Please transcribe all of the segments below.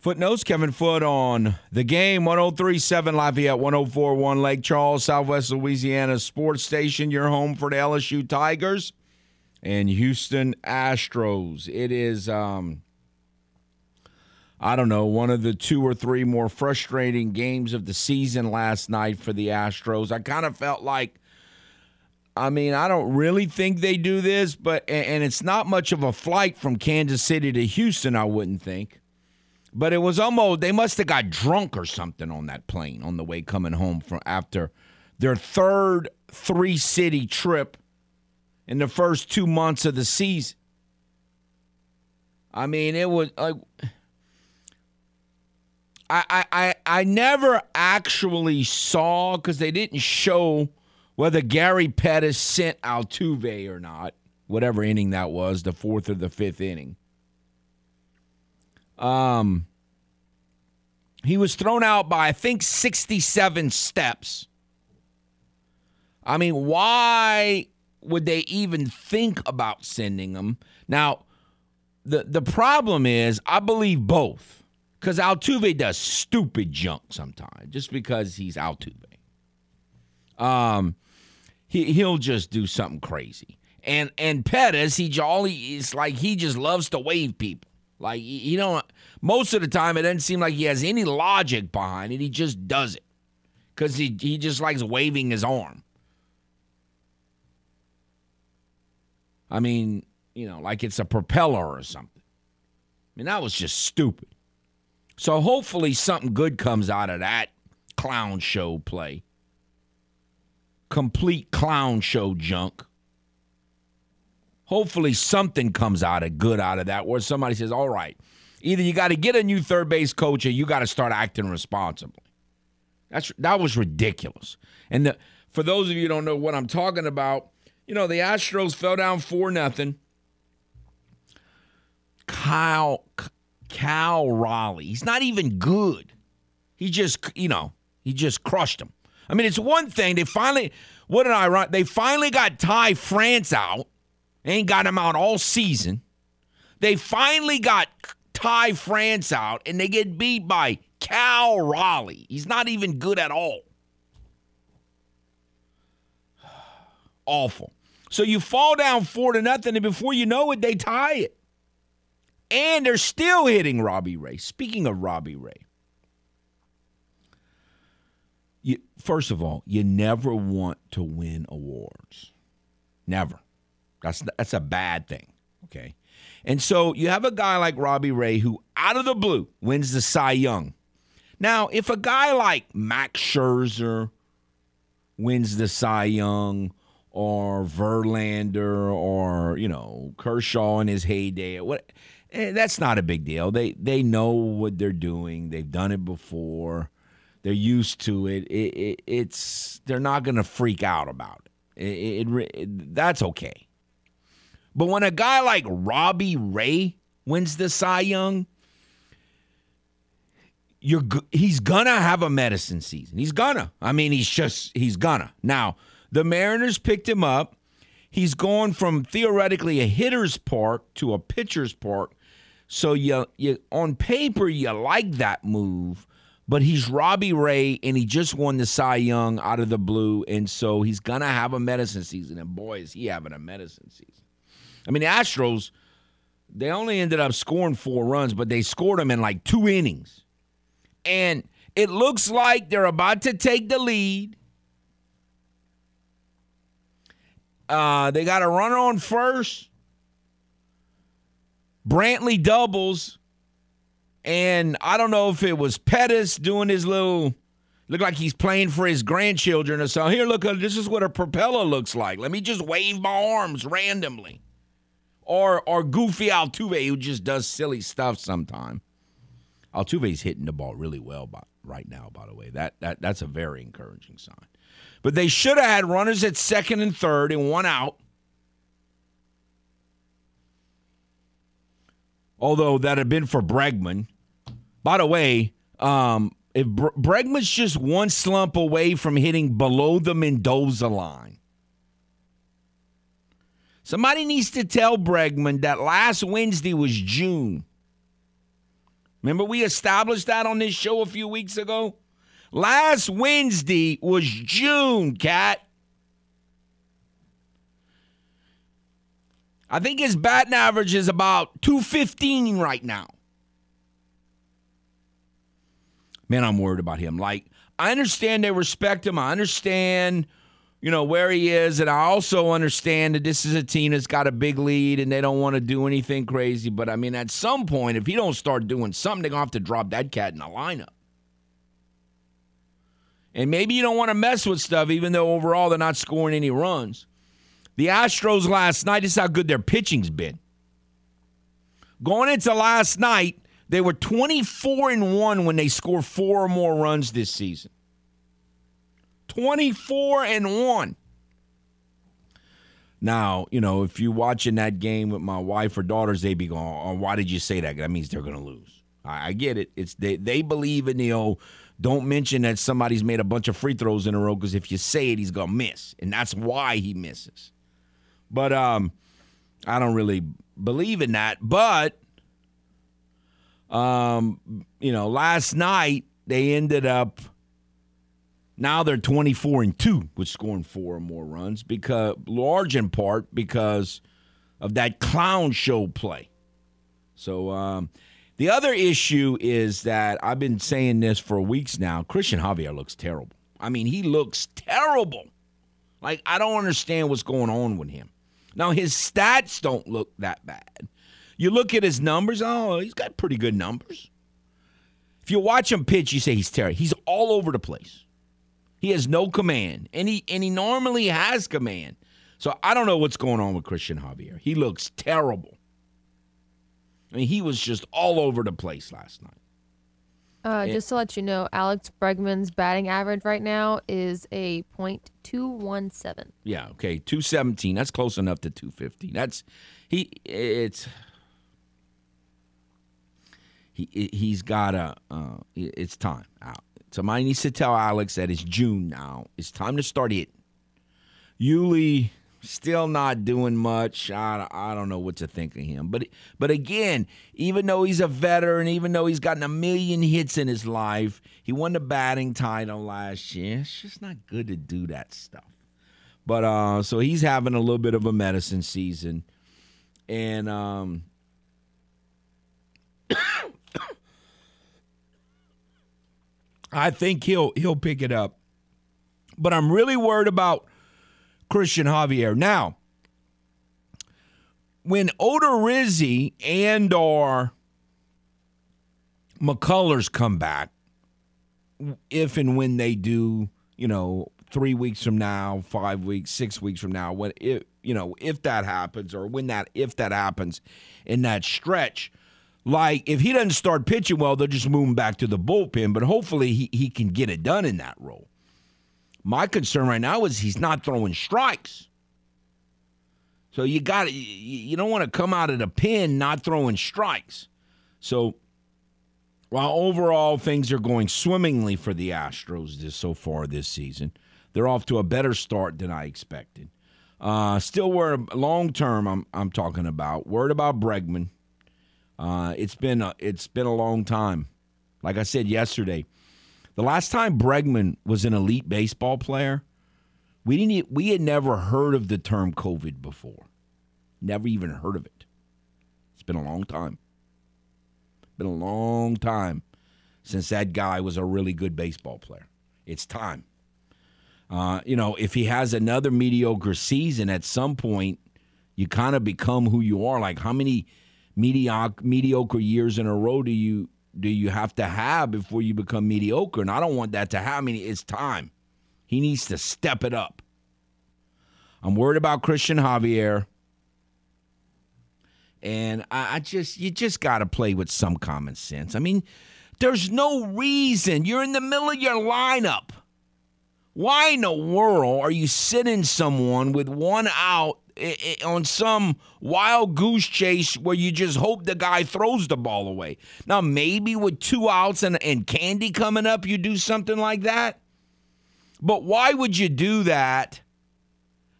Footnotes. Kevin Foot on the game 1037 Lafayette, 1041 Lake Charles, Southwest Louisiana Sports Station, your home for the LSU Tigers and Houston Astros. It is, um, I don't know, one of the two or three more frustrating games of the season last night for the Astros. I kind of felt like I mean, I don't really think they do this, but and it's not much of a flight from Kansas City to Houston, I wouldn't think. But it was almost they must have got drunk or something on that plane on the way coming home from after their third three city trip in the first two months of the season. I mean, it was like I I I never actually saw because they didn't show whether Gary Pettis sent Altuve or not, whatever inning that was, the fourth or the fifth inning. Um, he was thrown out by I think 67 steps. I mean, why would they even think about sending him? Now, the the problem is, I believe both, because Altuve does stupid junk sometimes, just because he's Altuve. Um, he he'll just do something crazy. And and Pettis, he jolly it's like he just loves to wave people. Like you know, most of the time it doesn't seem like he has any logic behind it. He just does it because he he just likes waving his arm. I mean, you know, like it's a propeller or something. I mean, that was just stupid. So hopefully something good comes out of that clown show play complete clown show junk. Hopefully, something comes out of good out of that where somebody says, all right, either you got to get a new third base coach or you got to start acting responsibly. That's that was ridiculous. And the, for those of you who don't know what I'm talking about, you know, the Astros fell down 4 nothing. Kyle Cal Raleigh, he's not even good. He just, you know, he just crushed him. I mean, it's one thing they finally. What an ironic! They finally got Ty France out. Ain't got him out all season. They finally got Ty France out, and they get beat by Cal Raleigh. He's not even good at all. Awful. So you fall down four to nothing, and before you know it, they tie it. And they're still hitting Robbie Ray. Speaking of Robbie Ray, you, first of all, you never want to win awards. Never. That's that's a bad thing. Okay. And so you have a guy like Robbie Ray who out of the blue wins the Cy Young. Now, if a guy like Max Scherzer wins the Cy Young or Verlander or, you know, Kershaw in his heyday, what eh, that's not a big deal. They they know what they're doing. They've done it before. They're used to it. it, it it's they're not going to freak out about it. It, it. That's okay. But when a guy like Robbie Ray wins the Cy Young, you're he's gonna have a medicine season. He's gonna. I mean, he's just he's gonna. Now, the Mariners picked him up. He's going from theoretically a hitter's park to a pitcher's park. So you you on paper you like that move, but he's Robbie Ray, and he just won the Cy Young out of the blue, and so he's gonna have a medicine season. And boy, is he having a medicine season! I mean, the Astros, they only ended up scoring four runs, but they scored them in like two innings, and it looks like they're about to take the lead. Uh, they got a runner on first. Brantley doubles. And I don't know if it was Pettis doing his little look like he's playing for his grandchildren or so. Here, look, uh, this is what a propeller looks like. Let me just wave my arms randomly or or goofy Altuve who just does silly stuff sometimes. Altuve's hitting the ball really well by, right now, by the way. That, that That's a very encouraging sign. But they should have had runners at second and third and one out. Although that had been for Bregman. By the way, um, if Bregman's just one slump away from hitting below the Mendoza line, Somebody needs to tell Bregman that last Wednesday was June. Remember, we established that on this show a few weeks ago? Last Wednesday was June, cat. I think his batting average is about 215 right now. Man, I'm worried about him. Like, I understand they respect him. I understand, you know, where he is. And I also understand that this is a team that's got a big lead and they don't want to do anything crazy. But I mean, at some point, if he don't start doing something, they're going to have to drop that cat in the lineup. And maybe you don't want to mess with stuff, even though overall they're not scoring any runs. The Astros last night, is how good their pitching's been. Going into last night, they were 24 and 1 when they scored four or more runs this season. 24 and 1. Now, you know, if you're watching that game with my wife or daughters, they'd be going, oh, why did you say that? That means they're going to lose. I, I, get it. It's they, they believe in the old, don't mention that somebody's made a bunch of free throws in a row because if you say it, he's going to miss. And that's why he misses. But um, I don't really believe in that. But um, you know, last night they ended up. Now they're 24 and 2 with scoring four or more runs because large in part because of that clown show play. So um, the other issue is that I've been saying this for weeks now. Christian Javier looks terrible. I mean, he looks terrible. Like I don't understand what's going on with him. Now, his stats don't look that bad. You look at his numbers, oh, he's got pretty good numbers. If you watch him pitch, you say he's terrible. He's all over the place. He has no command, and he and he normally has command. So I don't know what's going on with Christian Javier. He looks terrible. I mean, he was just all over the place last night. Uh, just to let you know, Alex Bregman's batting average right now is a .217. Yeah, okay, 217. That's close enough to two fifteen. That's he it's he he's got a uh, it's time out. Somebody needs to tell Alex that it's June now. It's time to start it. Yuli still not doing much. I, I don't know what to think of him. But but again, even though he's a veteran, even though he's gotten a million hits in his life, he won the batting title last year. It's just not good to do that stuff. But uh, so he's having a little bit of a medicine season, and um, I think he'll he'll pick it up. But I'm really worried about Christian Javier. Now, when Odorizzi and or McCullers come back, if and when they do, you know, three weeks from now, five weeks, six weeks from now, when if you know, if that happens or when that if that happens in that stretch, like if he doesn't start pitching well, they'll just move him back to the bullpen. But hopefully he, he can get it done in that role. My concern right now is he's not throwing strikes. So you got you don't want to come out of the pin not throwing strikes. So while overall things are going swimmingly for the Astros this so far this season, they're off to a better start than I expected. Uh, still, where long term I'm I'm talking about. Word about Bregman. Uh, it's been a, it's been a long time. Like I said yesterday, the last time Bregman was an elite baseball player, we didn't we had never heard of the term COVID before. Never even heard of it. It's been a long time. Been a long time since that guy was a really good baseball player. It's time. Uh, you know, if he has another mediocre season at some point, you kind of become who you are. Like how many mediocre mediocre years in a row do you do you have to have before you become mediocre? And I don't want that to happen. I mean, it's time. He needs to step it up. I'm worried about Christian Javier. And I, I just you just gotta play with some common sense. I mean, there's no reason. You're in the middle of your lineup. Why in the world are you sitting someone with one out on some wild goose chase where you just hope the guy throws the ball away. Now, maybe with two outs and, and Candy coming up, you do something like that. But why would you do that?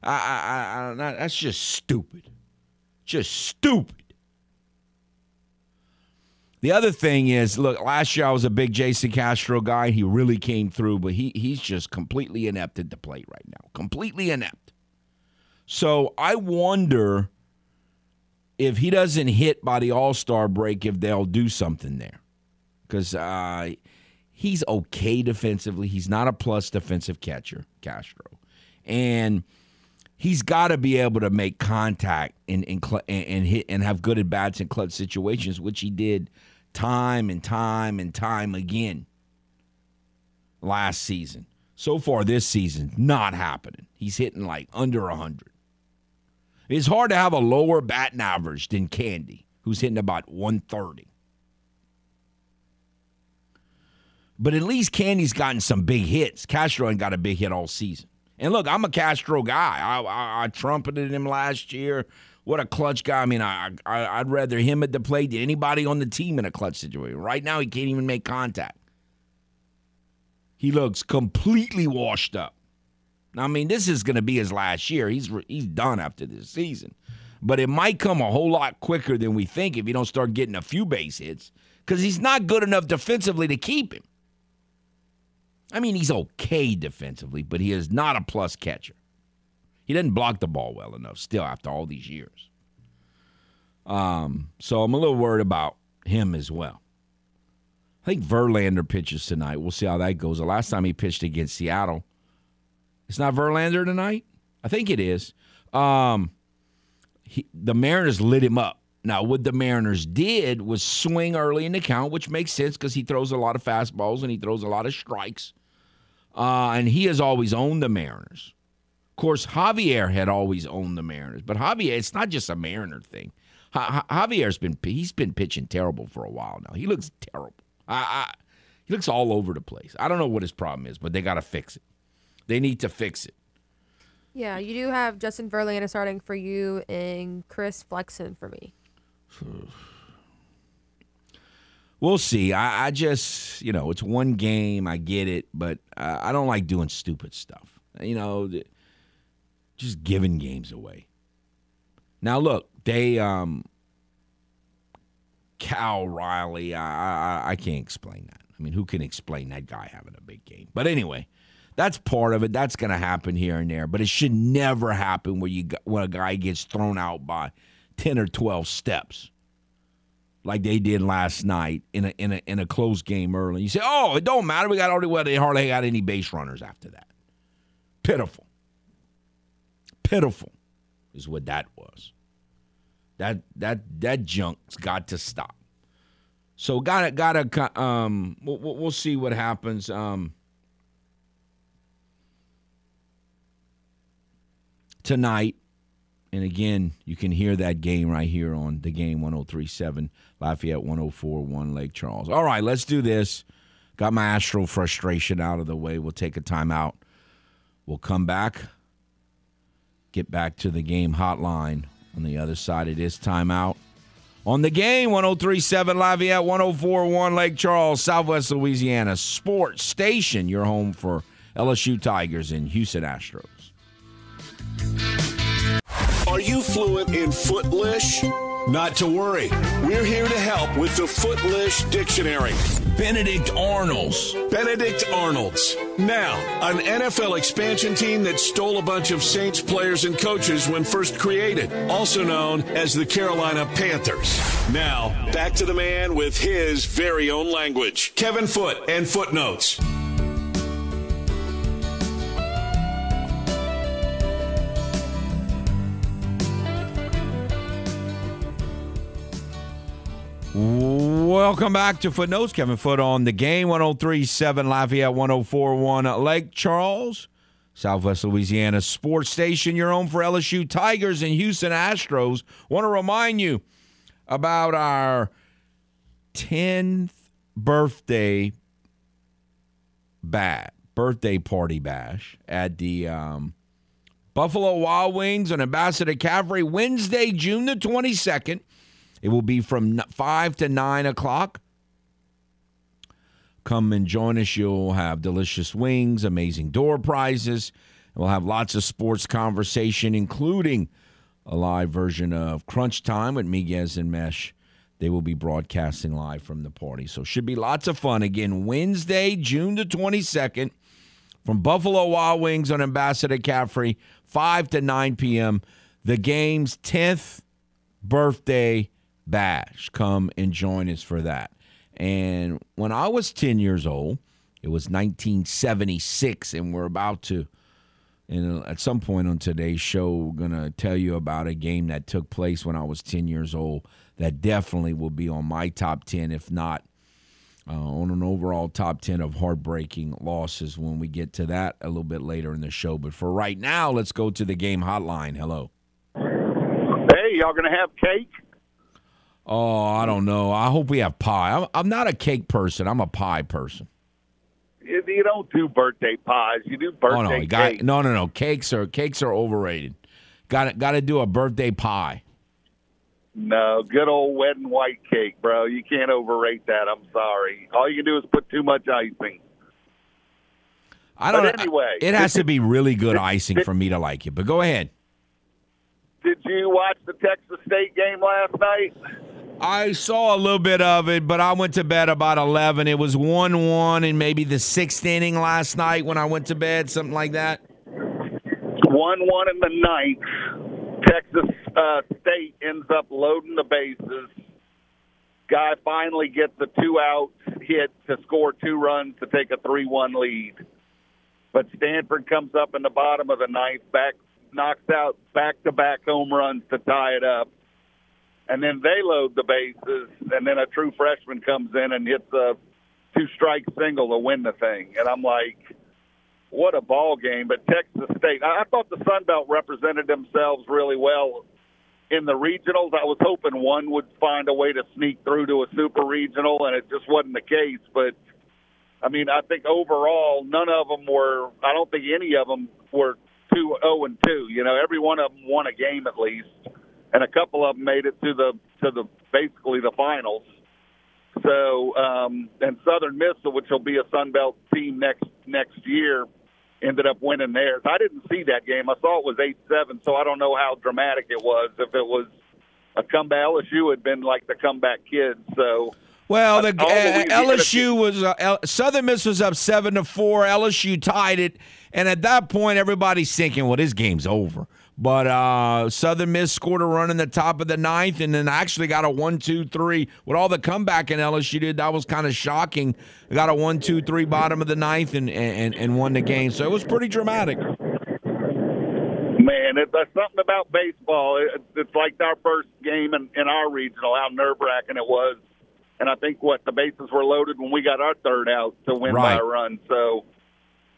I, I, I, I, that's just stupid. Just stupid. The other thing is, look, last year I was a big Jason Castro guy. He really came through, but he he's just completely inept at the plate right now. Completely inept. So I wonder if he doesn't hit by the All Star break, if they'll do something there, because uh, he's okay defensively. He's not a plus defensive catcher, Castro, and he's got to be able to make contact and and, and hit and have good at bats in clutch situations, which he did time and time and time again last season. So far this season, not happening. He's hitting like under 100. It's hard to have a lower batting average than Candy, who's hitting about 130. But at least Candy's gotten some big hits. Castro ain't got a big hit all season. And look, I'm a Castro guy. I, I, I trumpeted him last year. What a clutch guy. I mean, I, I, I'd rather him at the plate than anybody on the team in a clutch situation. Right now, he can't even make contact. He looks completely washed up. I mean, this is going to be his last year. He's he's done after this season, but it might come a whole lot quicker than we think if he don't start getting a few base hits because he's not good enough defensively to keep him. I mean, he's okay defensively, but he is not a plus catcher. He doesn't block the ball well enough still after all these years. Um, so I'm a little worried about him as well. I think Verlander pitches tonight. We'll see how that goes. The last time he pitched against Seattle, it's not Verlander tonight. I think it is. Um, he, the Mariners lit him up. Now, what the Mariners did was swing early in the count, which makes sense because he throws a lot of fastballs and he throws a lot of strikes. Uh, and he has always owned the Mariners. Of course, Javier had always owned the Mariners, but Javier, it's not just a Mariner thing. Ja- Ja- Javier's been he's been pitching terrible for a while now. He looks terrible. I, I, he looks all over the place. I don't know what his problem is, but they got to fix it. They need to fix it. Yeah, you do have Justin Verlander starting for you and Chris Flexen for me. We'll see. I, I just, you know, it's one game. I get it, but uh, I don't like doing stupid stuff. You know, just giving games away. Now, look, they, um, Cal Raleigh, I, I, I can't explain that. I mean, who can explain that guy having a big game? But anyway, that's part of it. That's going to happen here and there, but it should never happen where you got, when a guy gets thrown out by ten or twelve steps like they did last night in a in a in a close game early. You say, "Oh, it don't matter. We got already well, they hardly got any base runners after that." Pitiful. Pitiful is what that was. That that that junk's got to stop. So gotta gotta um we'll, we'll we'll see what happens. Um tonight and again, you can hear that game right here on the game 1037, Lafayette 1041, Lake Charles. All right, let's do this. Got my Astro frustration out of the way. We'll take a timeout. We'll come back, get back to the game hotline on the other side of this timeout. On the game 1037, Lafayette 1041, Lake Charles, Southwest Louisiana Sports Station, your home for LSU Tigers and Houston Astros. Are you fluent in Footlish? Not to worry. We're here to help with the Footlish Dictionary. Benedict Arnolds. Benedict Arnolds. Now, an NFL expansion team that stole a bunch of Saints players and coaches when first created, also known as the Carolina Panthers. Now, back to the man with his very own language. Kevin Foot and Footnotes. Welcome back to Footnotes. Kevin Foot on the game 1037 Lafayette 1041 Lake Charles, Southwest Louisiana Sports Station. Your home for LSU Tigers and Houston Astros. Want to remind you about our 10th birthday bat birthday party bash at the um, Buffalo Wild Wings on Ambassador Caffery Wednesday, June the 22nd. It will be from 5 to 9 o'clock. Come and join us. You'll have delicious wings, amazing door prizes. We'll have lots of sports conversation, including a live version of Crunch Time with Miguez and Mesh. They will be broadcasting live from the party. So should be lots of fun. Again, Wednesday, June the 22nd, from Buffalo Wild Wings on Ambassador Caffery, 5 to 9 p.m. The game's 10th birthday bash. Come and join us for that. And when I was 10 years old, it was 1976, and we're about to, and at some point on today's show, we're going to tell you about a game that took place when I was 10 years old that definitely will be on my top 10, if not uh, on an overall top 10 of heartbreaking losses when we get to that a little bit later in the show. But for right now, let's go to the game hotline. Hello. Hey, y'all going to have cake? Oh, I don't know. I hope we have pie. I'm, I'm not a cake person. I'm a pie person. You, you don't do birthday pies. You do birthday oh no, cake. got, no, no, no. Cakes are cakes are overrated. Got to got to do a birthday pie. No, good old wet and white cake, bro. You can't overrate that. I'm sorry. All you can do is put too much icing. I don't. But anyway, it has to be really good icing for me to like it. But go ahead. Did you watch the Texas State game last night? I saw a little bit of it, but I went to bed about eleven. It was one one in maybe the sixth inning last night when I went to bed, something like that. One one in the ninth. Texas uh, State ends up loading the bases. Guy finally gets a two out hit to score two runs to take a three one lead. But Stanford comes up in the bottom of the ninth, back knocks out back to back home runs to tie it up. And then they load the bases, and then a true freshman comes in and hits a two strike single to win the thing. And I'm like, what a ball game! But Texas State, I I thought the Sun Belt represented themselves really well in the regionals. I was hoping one would find a way to sneak through to a super regional, and it just wasn't the case. But I mean, I think overall, none of them were. I don't think any of them were two zero and two. You know, every one of them won a game at least, and a couple of them made it to the to the basically the finals. So, um, and Southern Miss, which will be a Sun Belt team next next year, ended up winning theirs. I didn't see that game. I saw it was eight seven, so I don't know how dramatic it was. If it was a comeback, LSU had been like the comeback kids. So, Well, the uh, to the end of LSU was uh, L- Southern Miss was up seven to four. LSU tied it, and at that point, everybody's thinking, "Well, this game's over." But uh, Southern Miss scored a run in the top of the ninth, and then actually got a one, two, three with all the comeback in LSU did. That was kind of shocking. They got a one, two, three bottom of the ninth, and and and won the game. So it was pretty dramatic. man, it, there's something about baseball. It, it's like our first game in, in our regional, how nerve wracking it was. And I think what the bases were loaded when we got our third out to win by a run. So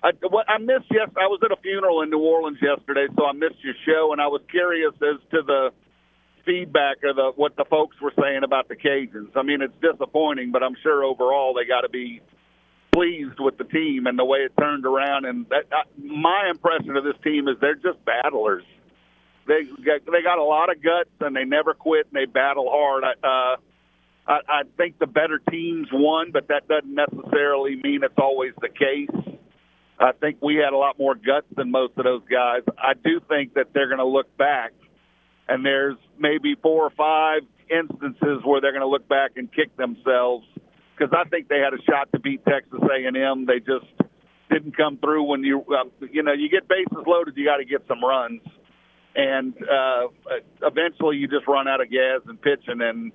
I, what I missed yes, I was at a funeral in New Orleans yesterday, so I missed your show, and I was curious as to the feedback or the what the folks were saying about the Cajuns. I mean, it's disappointing, but I'm sure overall they got to be pleased with the team and the way it turned around. And that, uh, my impression of this team is they're just battlers. They got, they got a lot of guts and they never quit and they battle hard. I, uh, I, I think the better teams won, but that doesn't necessarily mean it's always the case. I think we had a lot more guts than most of those guys. I do think that they're going to look back, and there's maybe four or five instances where they're going to look back and kick themselves because I think they had a shot to beat Texas A&M. They just didn't come through when you um, you know you get bases loaded, you got to get some runs, and uh, eventually you just run out of gas and pitching. And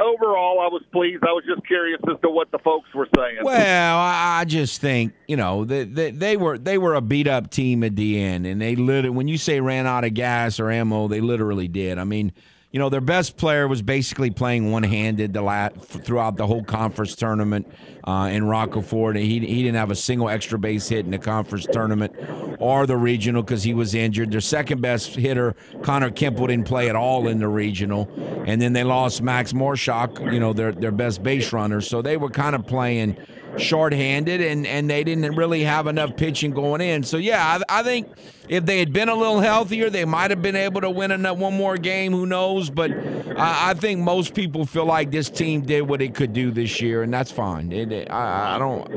overall, I was pleased. I was just curious as to what the folks were saying. Well, I just think you know they, they, they were they were a beat up team at the end, and they literally when you say ran out of gas or ammo, they literally did. I mean, you know, their best player was basically playing one handed the throughout the whole conference tournament uh, in Roccaforte. He he didn't have a single extra base hit in the conference tournament or the regional because he was injured. Their second best hitter, Connor Kimple, didn't play at all in the regional, and then they lost Max Marusak, you know, their their best base runner. So they were kind of playing shorthanded, and and they didn't really have enough pitching going in. So yeah, I, I think if they had been a little healthier, they might have been able to win another, one more game. Who knows? But I, I, think most people feel like this team did what it could do this year, and that's fine. It, it, I, I, don't.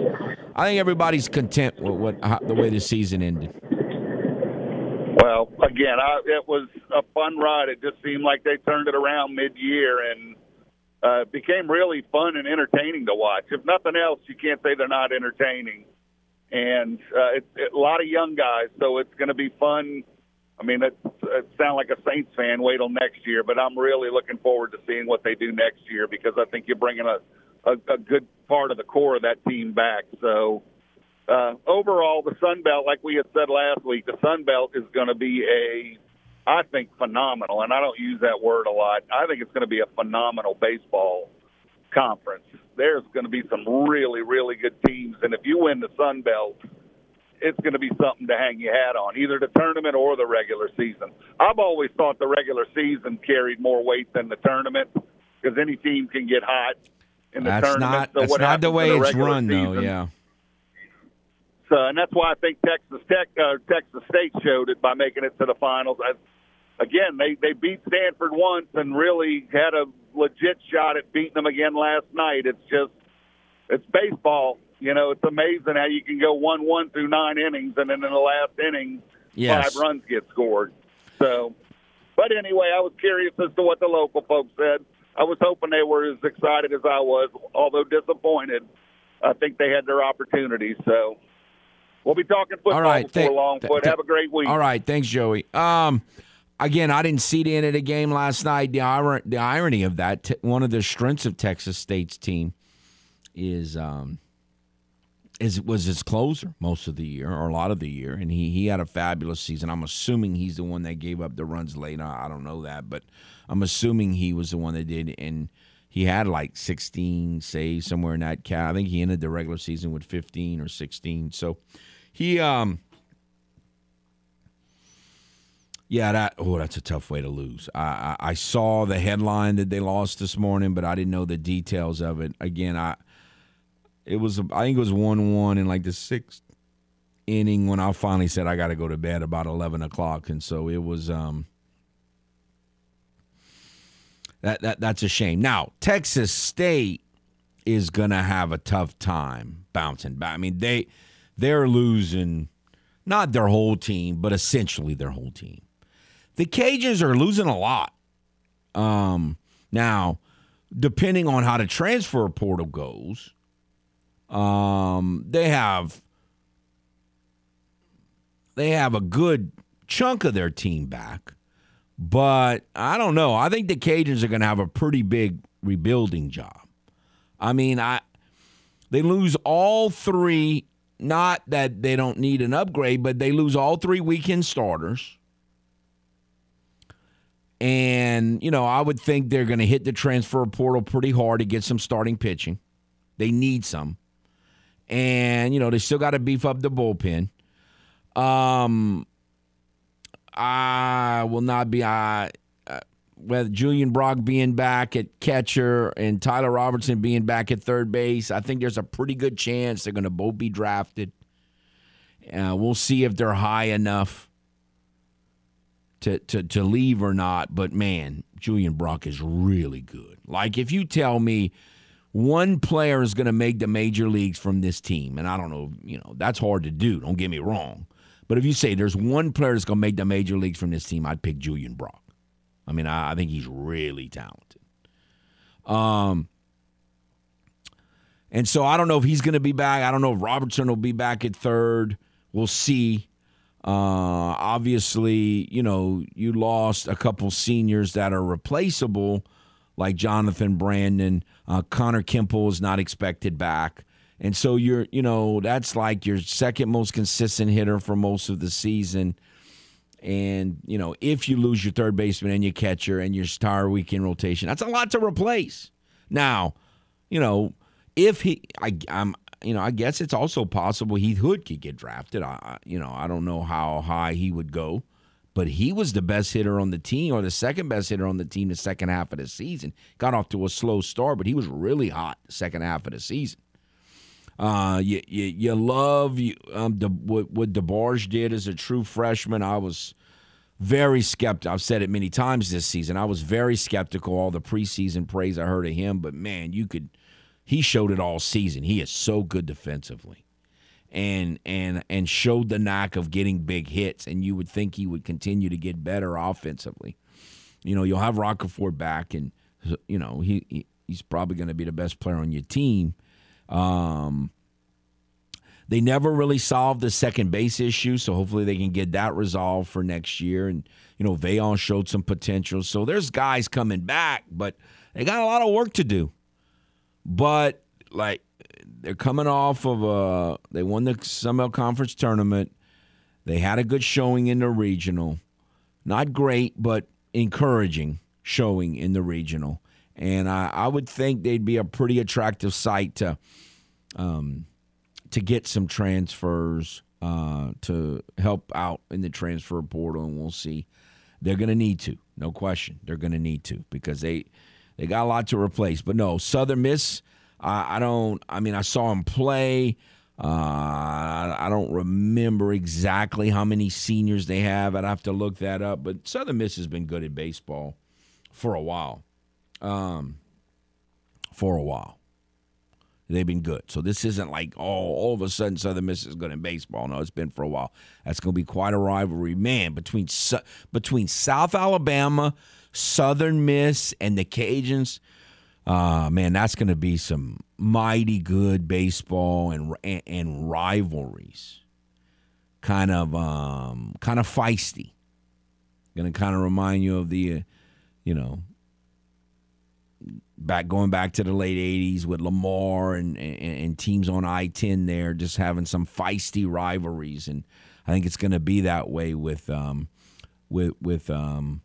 I think everybody's content with what how, the way the season ended. Well, again, I, it was a fun ride. It just seemed like they turned it around mid-year and uh, became really fun and entertaining to watch. If nothing else, you can't say they're not entertaining. And uh, it's it, a lot of young guys, so it's going to be fun. I mean, it, it sounds like a Saints fan. Wait till next year, but I'm really looking forward to seeing what they do next year because I think you're bringing a, a, a good part of the core of that team back. So uh, overall, the Sun Belt, like we had said last week, the Sun Belt is going to be a I think, phenomenal. And I don't use that word a lot. I think it's going to be a phenomenal baseball conference. There's going to be some really, really good teams. And if you win the Sun Belt, it's going to be something to hang your hat on, either the tournament or the regular season. I've always thought the regular season carried more weight than the tournament because any team can get hot in the that's tournament. Not, so that's not the way the it's run, season, though. Yeah. So, and that's why I think Texas Tech, uh, Texas State showed it by making it to the finals. I, again, they they beat Stanford once and really had a legit shot at beating them again last night. It's just it's baseball. You know, it's amazing how you can go one one through nine innings, and then in the last inning, yes. five runs get scored. So, but anyway, I was curious as to what the local folks said. I was hoping they were as excited as I was, although disappointed. I think they had their opportunities. So, we'll be talking football All right, before th- long. But have a great week. All right, thanks, Joey. Um, again, I didn't see the end of the game last night. The, ir- the irony of that, t- one of the strengths of Texas State's team is um, is was his closer most of the year or a lot of the year, and he he had a fabulous season. I'm assuming he's the one that gave up the runs late. I don't know that, but I'm assuming he was the one that did, and he had like 16 saves somewhere in that cat. I think he ended the regular season with 15 or 16. So he um yeah, that oh, that's a tough way to lose. I, I, I saw the headline that they lost this morning, but I didn't know the details of it. Again, I it was I think it was one one in like the sixth inning when I finally said I got to go to bed about eleven o'clock, and so it was um that that that's a shame. Now Texas State is gonna have a tough time bouncing back. I mean they they're losing not their whole team, but essentially their whole team the Cajuns are losing a lot. Um, now, depending on how the transfer portal goes, um, they have they have a good chunk of their team back, but I don't know. I think the Cajuns are going to have a pretty big rebuilding job. I mean, I they lose all three. Not that they don't need an upgrade, but they lose all three weekend starters. And, you know, I would think they're going to hit the transfer portal pretty hard to get some starting pitching. They need some. And, you know, they still got to beef up the bullpen. Um, I will not be. I, uh, with Julian Brock being back at catcher and Tyler Robertson being back at third base, I think there's a pretty good chance they're going to both be drafted. Uh, we'll see if they're high enough to, to, to leave or not. But man, Julian Brock is really good. Like if you tell me one player is going to make the major leagues from this team, and I don't know, you know, that's hard to do. Don't get me wrong. But if you say there's one player that's going to make the major leagues from this team, I'd pick Julian Brock. I mean, I, I think he's really talented. Um, and so I don't know if he's going to be back. I don't know if Robertson will be back at third. We'll see. Uh, obviously, you know, you lost a couple seniors that are replaceable, like Jonathan Brandon. Uh, Connor Kimple is not expected back. And so you're, you know, that's like your second most consistent hitter for most of the season. And, you know, if you lose your third baseman and your catcher and your star weekend rotation, that's a lot to replace. Now, you know, if he, I, I'm, you know, I guess it's also possible Heath Hood could get drafted. I, you know, I don't know how high he would go, but he was the best hitter on the team or the second best hitter on the team the second half of the season. Got off to a slow start, but he was really hot the second half of the season. Uh, you, you, you love you, um, what, what DeBarge did as a true freshman. I was very skeptical. I've said it many times this season. I was very skeptical all the preseason praise I heard of him, but man, you could he showed it all season. He is so good defensively. And and and showed the knack of getting big hits and you would think he would continue to get better offensively. You know, you'll have Roccaforte back and you know, he, he he's probably going to be the best player on your team. Um, they never really solved the second base issue, so hopefully they can get that resolved for next year. And you know, Veillon showed some potential, so there's guys coming back, but they got a lot of work to do. But like they're coming off of a they won the Sun Conference tournament. They had a good showing in the regional, not great, but encouraging showing in the regional and I, I would think they'd be a pretty attractive site to um, to get some transfers uh, to help out in the transfer portal, and we'll see. They're going to need to, no question. They're going to need to because they they got a lot to replace. But no, Southern Miss. I, I don't. I mean, I saw them play. Uh, I don't remember exactly how many seniors they have. I'd have to look that up. But Southern Miss has been good at baseball for a while um, for a while. They've been good. So this isn't like, oh, all of a sudden Southern Miss is good in baseball. No, it's been for a while. That's going to be quite a rivalry, man, between between South Alabama, Southern Miss, and the Cajuns. Uh, man, that's going to be some mighty good baseball and, and, and rivalries. Kind of um, kind of feisty. Going to kind of remind you of the, uh, you know, back going back to the late 80s with Lamar and, and, and teams on I-10 there just having some feisty rivalries and I think it's going to be that way with um, with with um,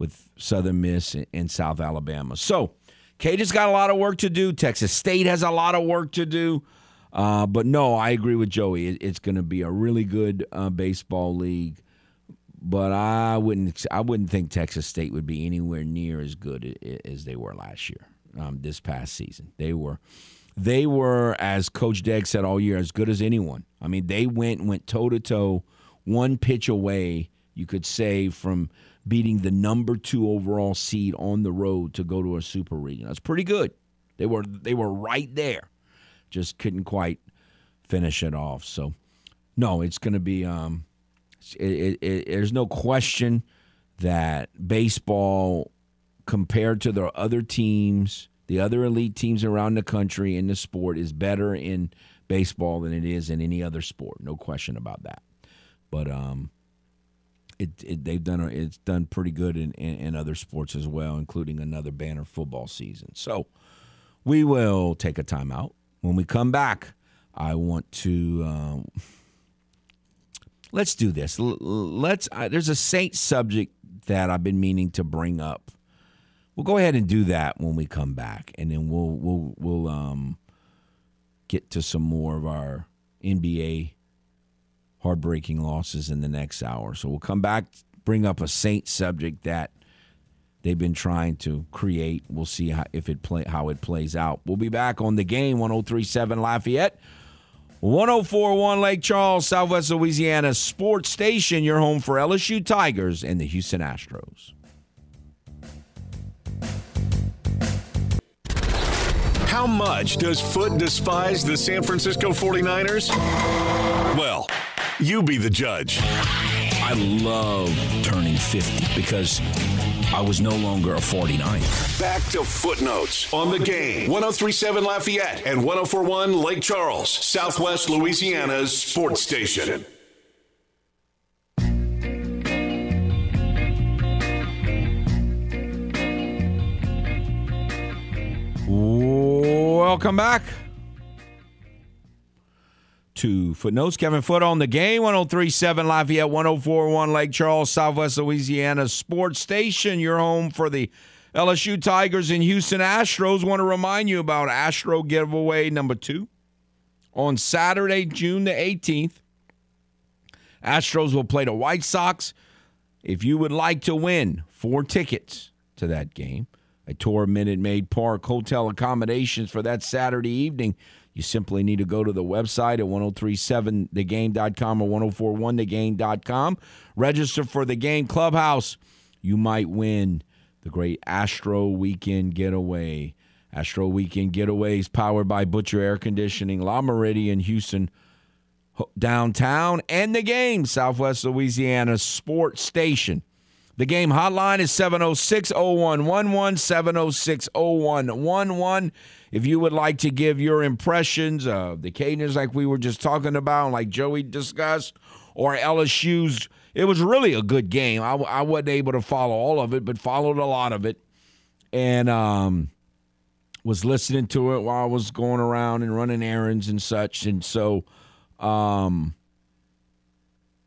with Southern Miss and South Alabama. So, Cajuns got a lot of work to do. Texas State has a lot of work to do. Uh, but no, I agree with Joey. It, it's going to be a really good uh, baseball league but I wouldn't I wouldn't think Texas State would be anywhere near as good as they were last year. Um, this past season, they were they were as Coach Deg said all year as good as anyone. I mean, they went went toe to toe, one pitch away, you could say, from beating the number two overall seed on the road to go to a super region. That's pretty good. They were they were right there, just couldn't quite finish it off. So, no, it's going to be. Um, it, it, it, there's no question that baseball, compared to the other teams, the other elite teams around the country in the sport, is better in baseball than it is in any other sport. No question about that. But um, it, it they've done it's done pretty good in, in, in other sports as well, including another banner football season. So we will take a timeout. When we come back, I want to. Um, let's do this. Let's. There's a saint subject that I've been meaning to bring up. We'll go ahead and do that when we come back, and then we'll we'll we'll um get to some more of our NBA heartbreaking losses in the next hour. So we'll come back, bring up a saint subject that they've been trying to create. We'll see how, if it play how it plays out. We'll be back on the game 1037 Lafayette. 1041 Lake Charles, Southwest Louisiana sports station, your home for LSU Tigers and the Houston Astros. How much does Foot despise the San Francisco 49ers? Well, you be the judge. I love turning 50 because I was no longer a 49. Back to footnotes on the game. 1037 Lafayette and 1041 Lake Charles, Southwest Louisiana's sports station. Welcome back to Footnotes. Kevin Foot on the game, 1037 Lafayette, 1041 Lake Charles, Southwest Louisiana Sports Station. Your home for the LSU Tigers and Houston Astros. Want to remind you about Astro giveaway number two on Saturday, June the 18th. Astros will play the White Sox. If you would like to win four tickets to that game, a tour Minute Maid Park hotel accommodations for that Saturday evening, You simply need to go to the website at 1037thegame.com or 1041thegame.com. Register for the game clubhouse. You might win the great Astro Weekend Getaway. Astro Weekend Getaways powered by Butcher Air Conditioning, Le Meridien, Houston, downtown, and the game, Southwest Louisiana Sports Station. The game hotline is 706 0111, 706 0111. If you would like to give your impressions of the Cajuns, like we were just talking about, like Joey discussed, or LSU's, it was really a good game. I, I wasn't able to follow all of it, but followed a lot of it. And, um, was listening to it while I was going around and running errands and such. And so, um,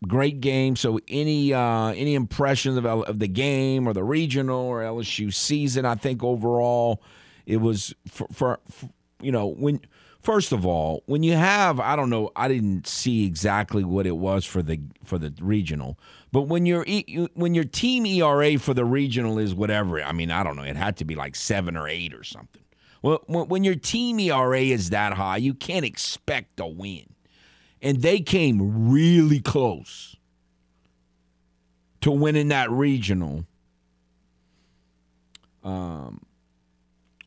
great game. So, any uh, any impressions of, of the game or the regional or LSU season? I think overall, it was for, for, for you know when first of all when you have I don't know I didn't see exactly what it was for the for the regional, but when your when your team ERA for the regional is whatever I mean I don't know it had to be like seven or eight or something. Well, when your team ERA is that high, you can't expect a win. And they came really close to winning that regional um,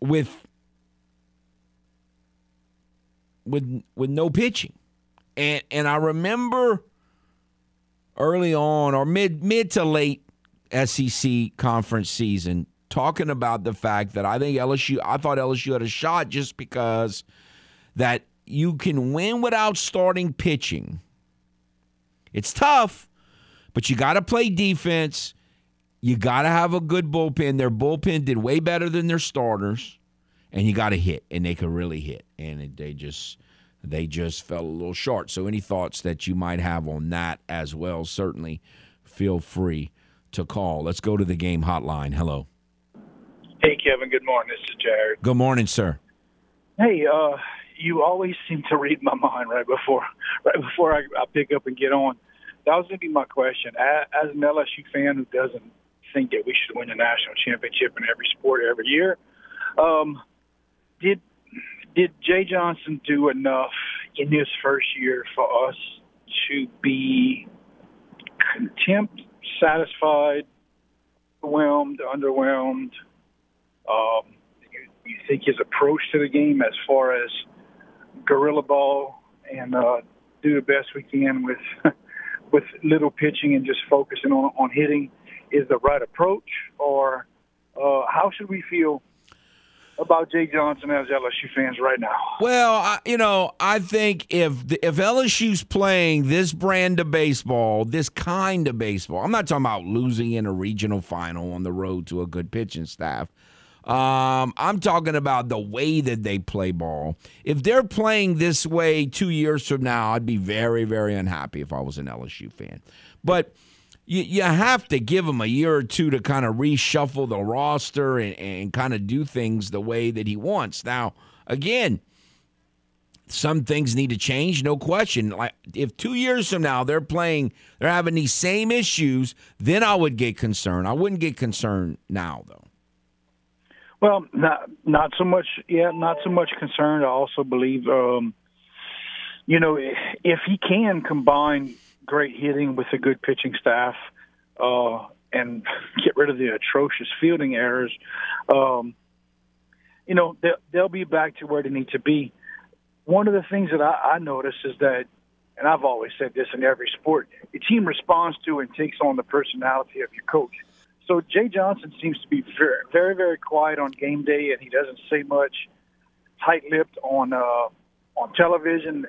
with with with no pitching. And and I remember early on or mid mid to late SEC conference season talking about the fact that I think LSU, I thought LSU had a shot just because that you can win without starting pitching. It's tough, but you got to play defense. You got to have a good bullpen. Their bullpen did way better than their starters, and you got to hit, and they could really hit, and they just they just fell a little short. So, any thoughts that you might have on that as well? Certainly, feel free to call. Let's go to the game hotline. Hello. Hey, Kevin. Good morning. This is Jared. Good morning, sir. Hey, uh, you always seem to read my mind right before right before I, I pick up and get on. That was going to be my question. As an LSU fan who doesn't think that we should win a national championship in every sport every year, um, did did Jay Johnson do enough in his first year for us to be contempt, satisfied, overwhelmed, underwhelmed? Um, you, you think his approach to the game, as far as gorilla ball and uh, do the best we can with with little pitching and just focusing on on hitting, is the right approach, or uh, how should we feel about Jay Johnson as LSU fans right now? Well, I, you know, I think if the, if LSU's playing this brand of baseball, this kind of baseball, I'm not talking about losing in a regional final on the road to a good pitching staff. Um, I'm talking about the way that they play ball. If they're playing this way two years from now, I'd be very, very unhappy if I was an LSU fan. But you, you have to give them a year or two to kind of reshuffle the roster and, and kind of do things the way that he wants. Now, again, some things need to change, no question. Like if two years from now they're playing, they're having these same issues, then I would get concerned. I wouldn't get concerned now, though. Well, not not so much. Yeah, not so much concerned. I also believe, um, you know, if he can combine great hitting with a good pitching staff, uh, and get rid of the atrocious fielding errors, um, you know, they'll, they'll be back to where they need to be. One of the things that I, I notice is that, and I've always said this in every sport, the team responds to and takes on the personality of your coach. So Jay Johnson seems to be very, very, very quiet on game day, and he doesn't say much. Tight-lipped on uh, on television.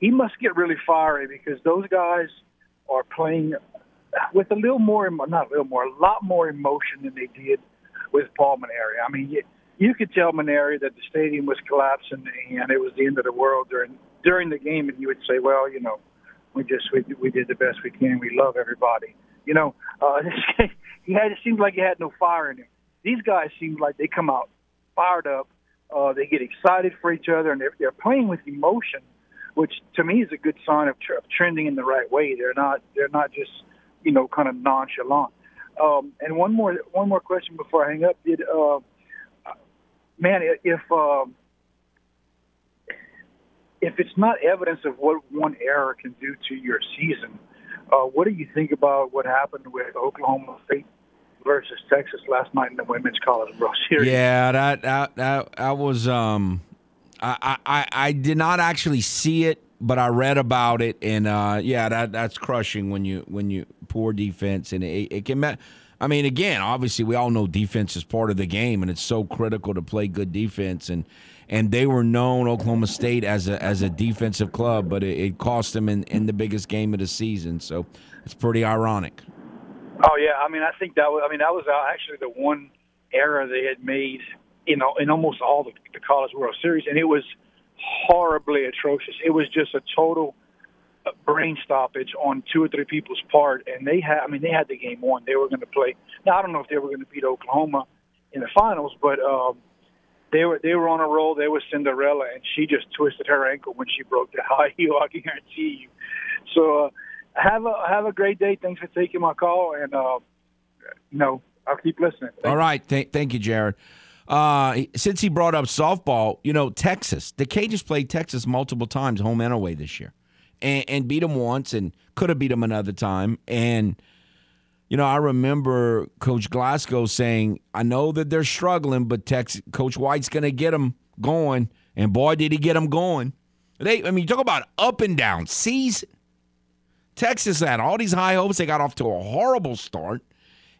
He must get really fiery because those guys are playing with a little more, not a little more, a lot more emotion than they did with Paul Mainieri. I mean, you, you could tell Mainieri that the stadium was collapsing and it was the end of the world during during the game, and you would say, well, you know, we just we we did the best we can. We love everybody. You know, uh, he had it seemed like he had no fire in him. These guys seem like they come out fired up. Uh, they get excited for each other, and they're, they're playing with emotion, which to me is a good sign of, tr- of trending in the right way. They're not they're not just you know kind of nonchalant. Um, and one more one more question before I hang up. Did uh, man if uh, if it's not evidence of what one error can do to your season, uh, what do you think about what happened with Oklahoma State versus Texas last night in the Women's College World Series? Yeah, that that that, that was um, I, I I did not actually see it, but I read about it, and uh, yeah, that that's crushing when you when you poor defense, and it, it can. I mean, again, obviously, we all know defense is part of the game, and it's so critical to play good defense. And and they were known Oklahoma State as a as a defensive club, but it, it cost them in, in the biggest game of the season. So it's pretty ironic. Oh yeah, I mean, I think that was. I mean, that was uh, actually the one error they had made, you know, in almost all the, the College World Series, and it was horribly atrocious. It was just a total uh, brain stoppage on two or three people's part, and they had. I mean, they had the game won. They were going to play. Now I don't know if they were going to beat Oklahoma in the finals, but um, they were they were on a roll. They were Cinderella, and she just twisted her ankle when she broke the high heel. I guarantee you. So uh, have a have a great day. Thanks for taking my call, and uh, you know I'll keep listening. All right, Th- thank you, Jared. Uh, since he brought up softball, you know Texas, the Cajuns played Texas multiple times, home and away this year, and, and beat them once, and could have beat them another time, and you know, I remember Coach Glasgow saying, I know that they're struggling, but Tex, Coach White's going to get them going. And boy, did he get them going. They, I mean, you talk about up and down season. Texas had all these high hopes. They got off to a horrible start.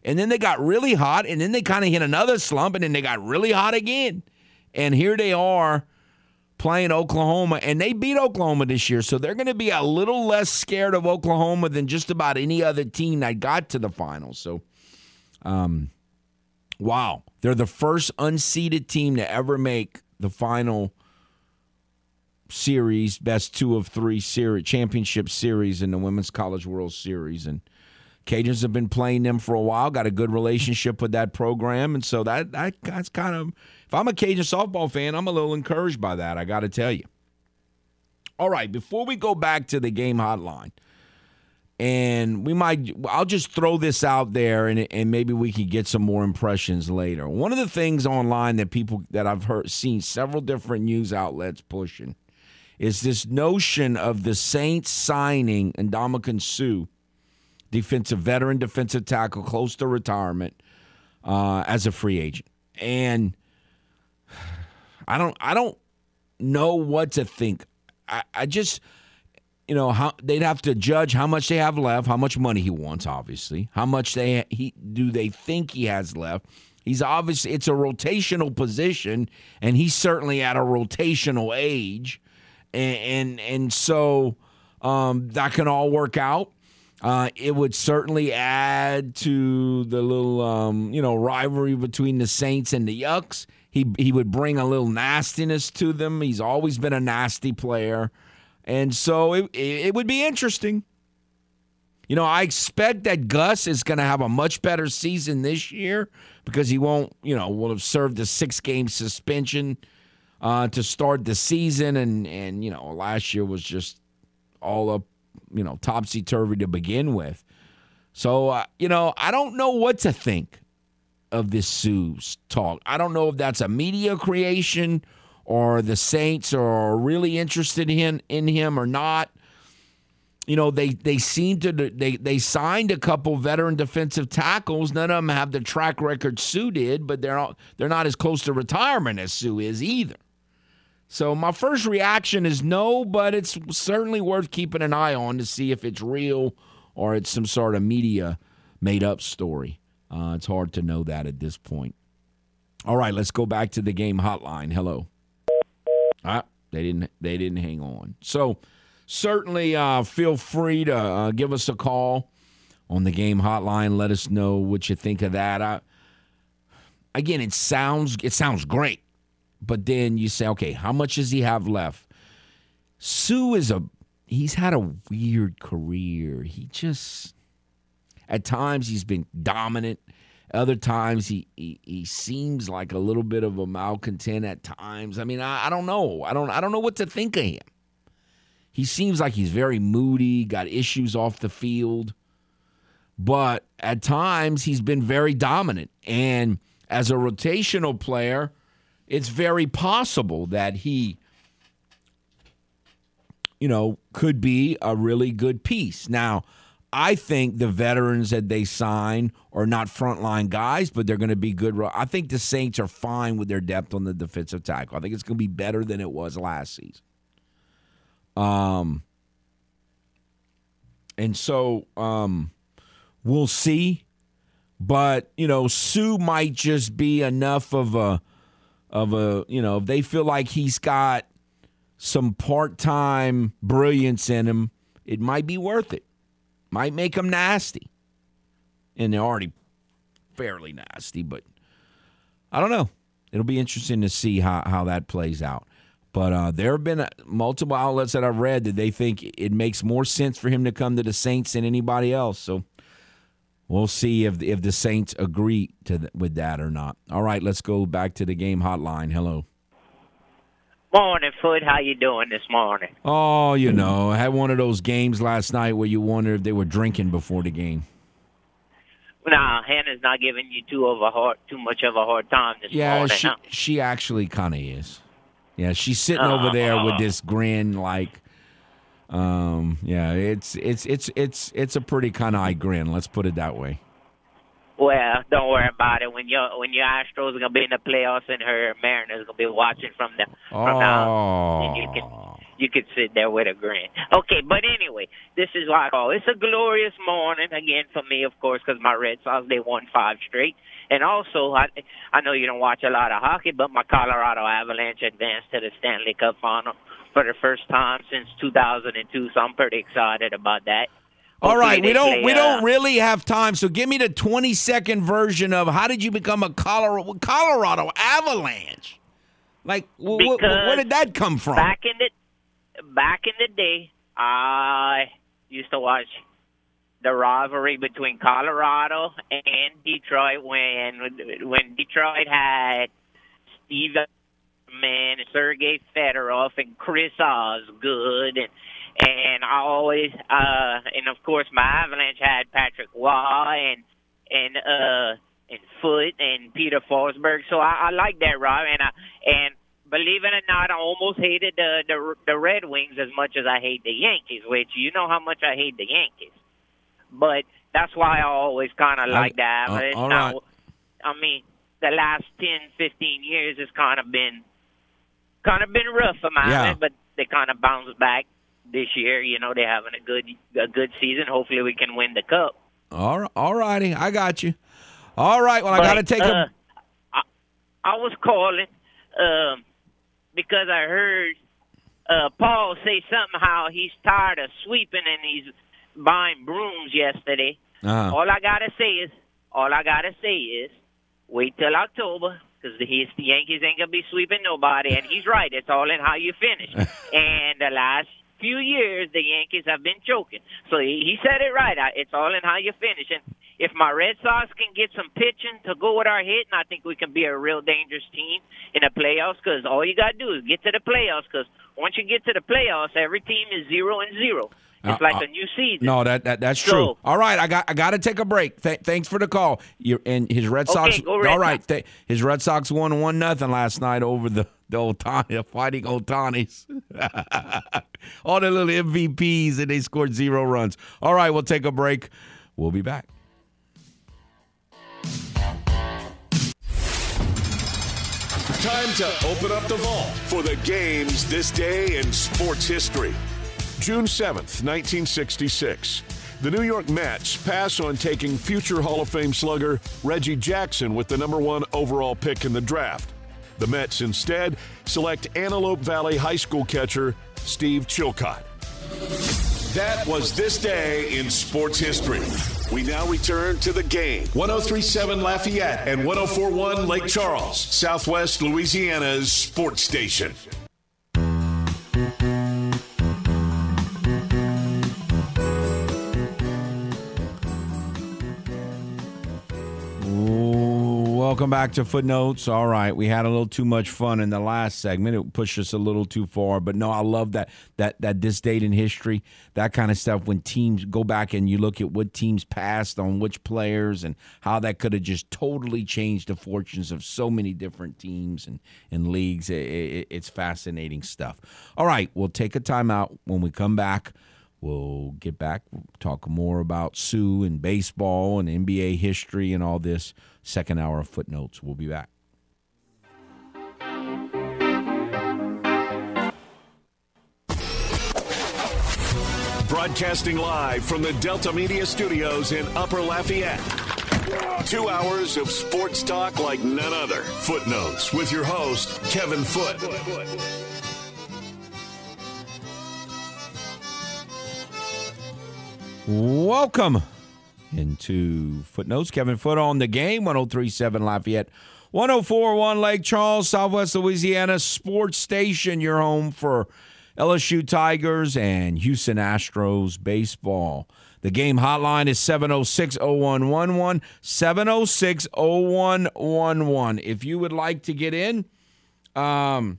And then they got really hot. And then they kind of hit another slump. And then they got really hot again. And here they are playing Oklahoma, and they beat Oklahoma this year, so they're going to be a little less scared of Oklahoma than just about any other team that got to the finals. So, um, wow, they're the first unseeded team to ever make the final series, best two of three series, championship series in the Women's College World Series, and Cajuns have been playing them for a while. Got a good relationship with that program, and so that, that that's kind of if I'm a Cajun softball fan, I'm a little encouraged by that. I got to tell you. All right, before we go back to the game hotline, and we might, I'll just throw this out there, and and maybe we can get some more impressions later. one of the things online that people that I've heard seen several different news outlets pushing is this notion of the Saints signing Ndamukong Suh defensive veteran, defensive tackle, close to retirement, uh, as a free agent. And I don't, I don't know what to think. I, I just, you know, how they'd have to judge how much they have left, how much money he wants, obviously, how much they he do they think he has left. He's obviously it's a rotational position, and he's certainly at a rotational age, and and, and so um, that can all work out. Uh, it would certainly add to the little, um, you know, rivalry between the Saints and the Bucs. He he would bring a little nastiness to them. He's always been a nasty player, and so it it would be interesting. You know, I expect that Gus is going to have a much better season this year because he won't, you know, will have served a six game suspension uh, to start the season, and and you know, last year was just all up you know, topsy turvy to begin with. So, uh, you know, I don't know what to think of this Suh's talk. I don't know if that's a media creation or the Saints are really interested in in him or not. You know, they they seem to they they signed a couple veteran defensive tackles. None of them have the track record Suh did, but they're all, they're not as close to retirement as Suh is either. So my first reaction is no, but it's certainly worth keeping an eye on to see if it's real or it's some sort of media made up story. Uh, it's hard to know that at this point. All right, let's go back to the game hotline. Hello. Ah, they didn't. They didn't hang on. So certainly uh, feel free to uh, give us a call on the game hotline. Let us know what you think of that. I, again, it sounds it sounds great but then you say, okay, how much does he have left? Suh is a he's had a weird career. He just at times he's been dominant. Other times he, he, he seems like a little bit of a malcontent at times. I mean, I, I don't know. I don't I don't know what to think of him. He seems like he's very moody, got issues off the field. But at times he's been very dominant. And as a rotational player, it's very possible that he you know, could be a really good piece. Now, I think the veterans that they sign are not frontline guys, but they're going to be good. I think the Saints are fine with their depth on the defensive tackle. I think it's going to be better than it was last season. Um, and so um, we'll see. But you know, Suh might just be enough of a of a you know, if they feel like he's got some part time brilliance in him, it might be worth it. Might make him nasty. And they're already fairly nasty, but I don't know. It'll be interesting to see how, how that plays out. But uh, there have been uh, multiple outlets that I've read that they think it makes more sense for him to come to the Saints than anybody else. So we'll see if if the Saints agree to th- with that or not. All right, let's go back to the game hotline. Hello. Morning, Foote. How you doing this morning? Oh, you know, I had one of those games last night where you wonder if they were drinking before the game. Nah, Hannah's not giving you too of a hard, too much of a hard time this Yeah, morning. she huh? she actually kind of is. Yeah, she's sitting over uh, there with uh. this grin, like, um, yeah, it's it's it's it's it's a pretty kind of eye grin. Let's put it that way. Well, don't worry about it. When your when your Astros are gonna be in the playoffs and her Mariners gonna be watching from the from now, and you can Oh, you can sit there with a grin. Okay, but anyway, this is what I call it's a glorious morning again for me, of course, because my Red Sox they won five straight, and also I I know you don't watch a lot of hockey, but my Colorado Avalanche advanced to the Stanley Cup final for the first time since 2002, so I'm pretty excited about that. all Hopefully right. We don't play, we uh, don't really have time, so give me the twenty second version of how did you become a Colorado Colorado Avalanche? Like, wh- wh- where did that come from? Back in the back in the day, I used to watch the rivalry between Colorado and Detroit when when Detroit had Steve Man, Sergei Fedorov, and Chris Osgood, and and I always uh and of course my Avalanche had Patrick Roy and and uh and Foote and Peter Forsberg. So I, I like that, Rob, and I and believe it or not, I almost hated the, the the Red Wings as much as I hate the Yankees. Which you know how much I hate the Yankees, but that's why I always kind of like the uh, Avalanche. all. I mean, the last 10, 15 years has kind of been kind of been rough for my Yeah. But they kind of bounced back this year. You know, they're having a good a good season. Hopefully, we can win the cup. All right, all righty, I got you. All right, well, I got to take uh, a. I, I was calling um, because I heard uh, Paul say something how he's tired of sweeping and he's buying brooms yesterday. Uh, All I gotta say is, all I gotta say is, wait till October because the, the Yankees ain't gonna be sweeping nobody. And he's right; it's all in how you finish. and the last few years, the Yankees have been choking. So he, he said it right. It's all in how you finish. And if my Red Sox can get some pitching to go with our hitting, I think we can be a real dangerous team in the playoffs. Because all you gotta do is get to the playoffs. Because once you get to the playoffs, every team is zero and zero. It's Uh, like uh, a new season. No, that, that that's So- true. All right, I got I got to take a break. Th- thanks for the call. You and his Red Sox. go Red all right, th- his Red Sox won one nothing last night over the the Ohtani, the fighting Ohtanis. all the little MVPs and they scored zero runs. All right, we'll take a break. We'll be back. Time to open up the vault for the games this day in sports history. June 7th, 1966. The New York Mets pass on taking future Hall of Fame slugger Reggie Jackson with the number one overall pick in the draft. The Mets instead select Antelope Valley High School catcher Steve Chilcott. That was this day in sports history. We now return to the game. 1037 Lafayette and 1041 Lake Charles, Southwest Louisiana's sports station. Welcome back to Footnotes. All right, we had a little too much fun in the last segment. It pushed us a little too far, but no, I love that that that this date in history, that kind of stuff. When teams go back and you look at what teams passed on which players and how that could have just totally changed the fortunes of so many different teams and and leagues. It, it, it's fascinating stuff. All right, we'll take a timeout. When we come back. We'll get back, talk more about Suh and baseball and NBA history and all this. Second hour of footnotes. We'll be back. Broadcasting live from the Delta Media Studios in Upper Lafayette. Two hours of sports talk like none other. Footnotes with your host, Kevin Foote. Welcome into Footnotes. Kevin Foote on the game, 1037 Lafayette, 1041 Lake Charles, Southwest Louisiana Sports Station, your home for LSU Tigers and Houston Astros baseball. The game hotline is 706 0111. 706 0111. If you would like to get in, um,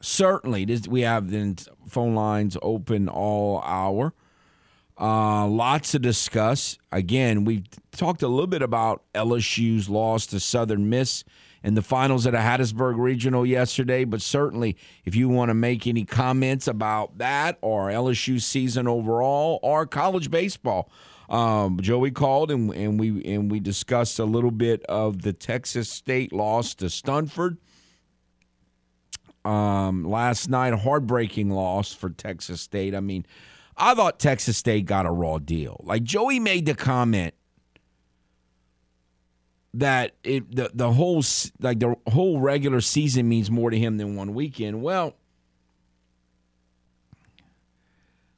certainly this, we have the phone lines open all hour. Uh, lots to discuss. Again, we talked a little bit about LSU's loss to Southern Miss in the finals at a Hattiesburg Regional yesterday, but certainly if you want to make any comments about that or LSU season overall or college baseball, um, Joey called and, and we and we discussed a little bit of the Texas State loss to Stanford. Um, last night, a heartbreaking loss for Texas State. I mean, I thought Texas State got a raw deal. Like Joey made the comment that it the the whole like the whole regular season means more to him than one weekend. Well,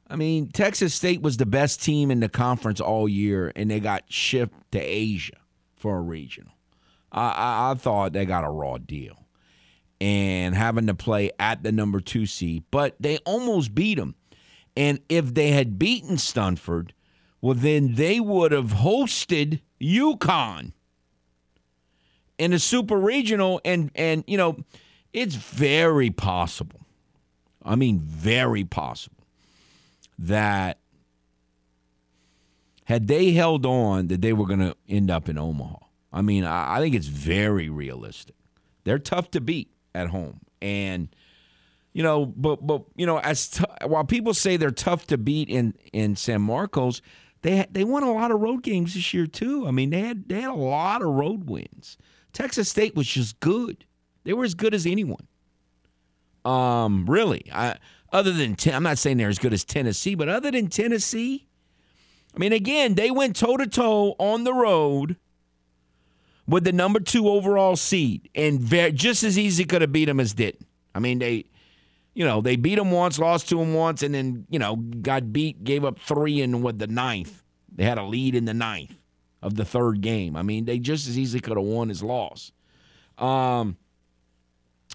I mean, Texas State was the best team in the conference all year, and they got shipped to Asia for a regional. I, I, I thought they got a raw deal, and having to play at the number two seed, but they almost beat them. And if they had beaten Stanford, well, then they would have hosted UConn in a super regional. And, and, you know, it's very possible. I mean, very possible that had they held on, that they were going to end up in Omaha. I mean, I, I think it's very realistic. They're tough to beat at home. And, you know, but but you know, as t- while people say they're tough to beat in in San Marcos, they they won a lot of road games this year too. I mean, they had they had a lot of road wins. Texas State was just good. They were as good as anyone. Um, really, I other than I'm not saying they're as good as Tennessee, but other than Tennessee, I mean, again, they went toe to toe on the road with the number two overall seed, and just as easy could have beat them as didn't. I mean, they you know, they beat them once, lost to them once, and then, you know, got beat, gave up three in what the ninth. They had a lead in the ninth of the third game. I mean, they just as easily could have won as lost. Um,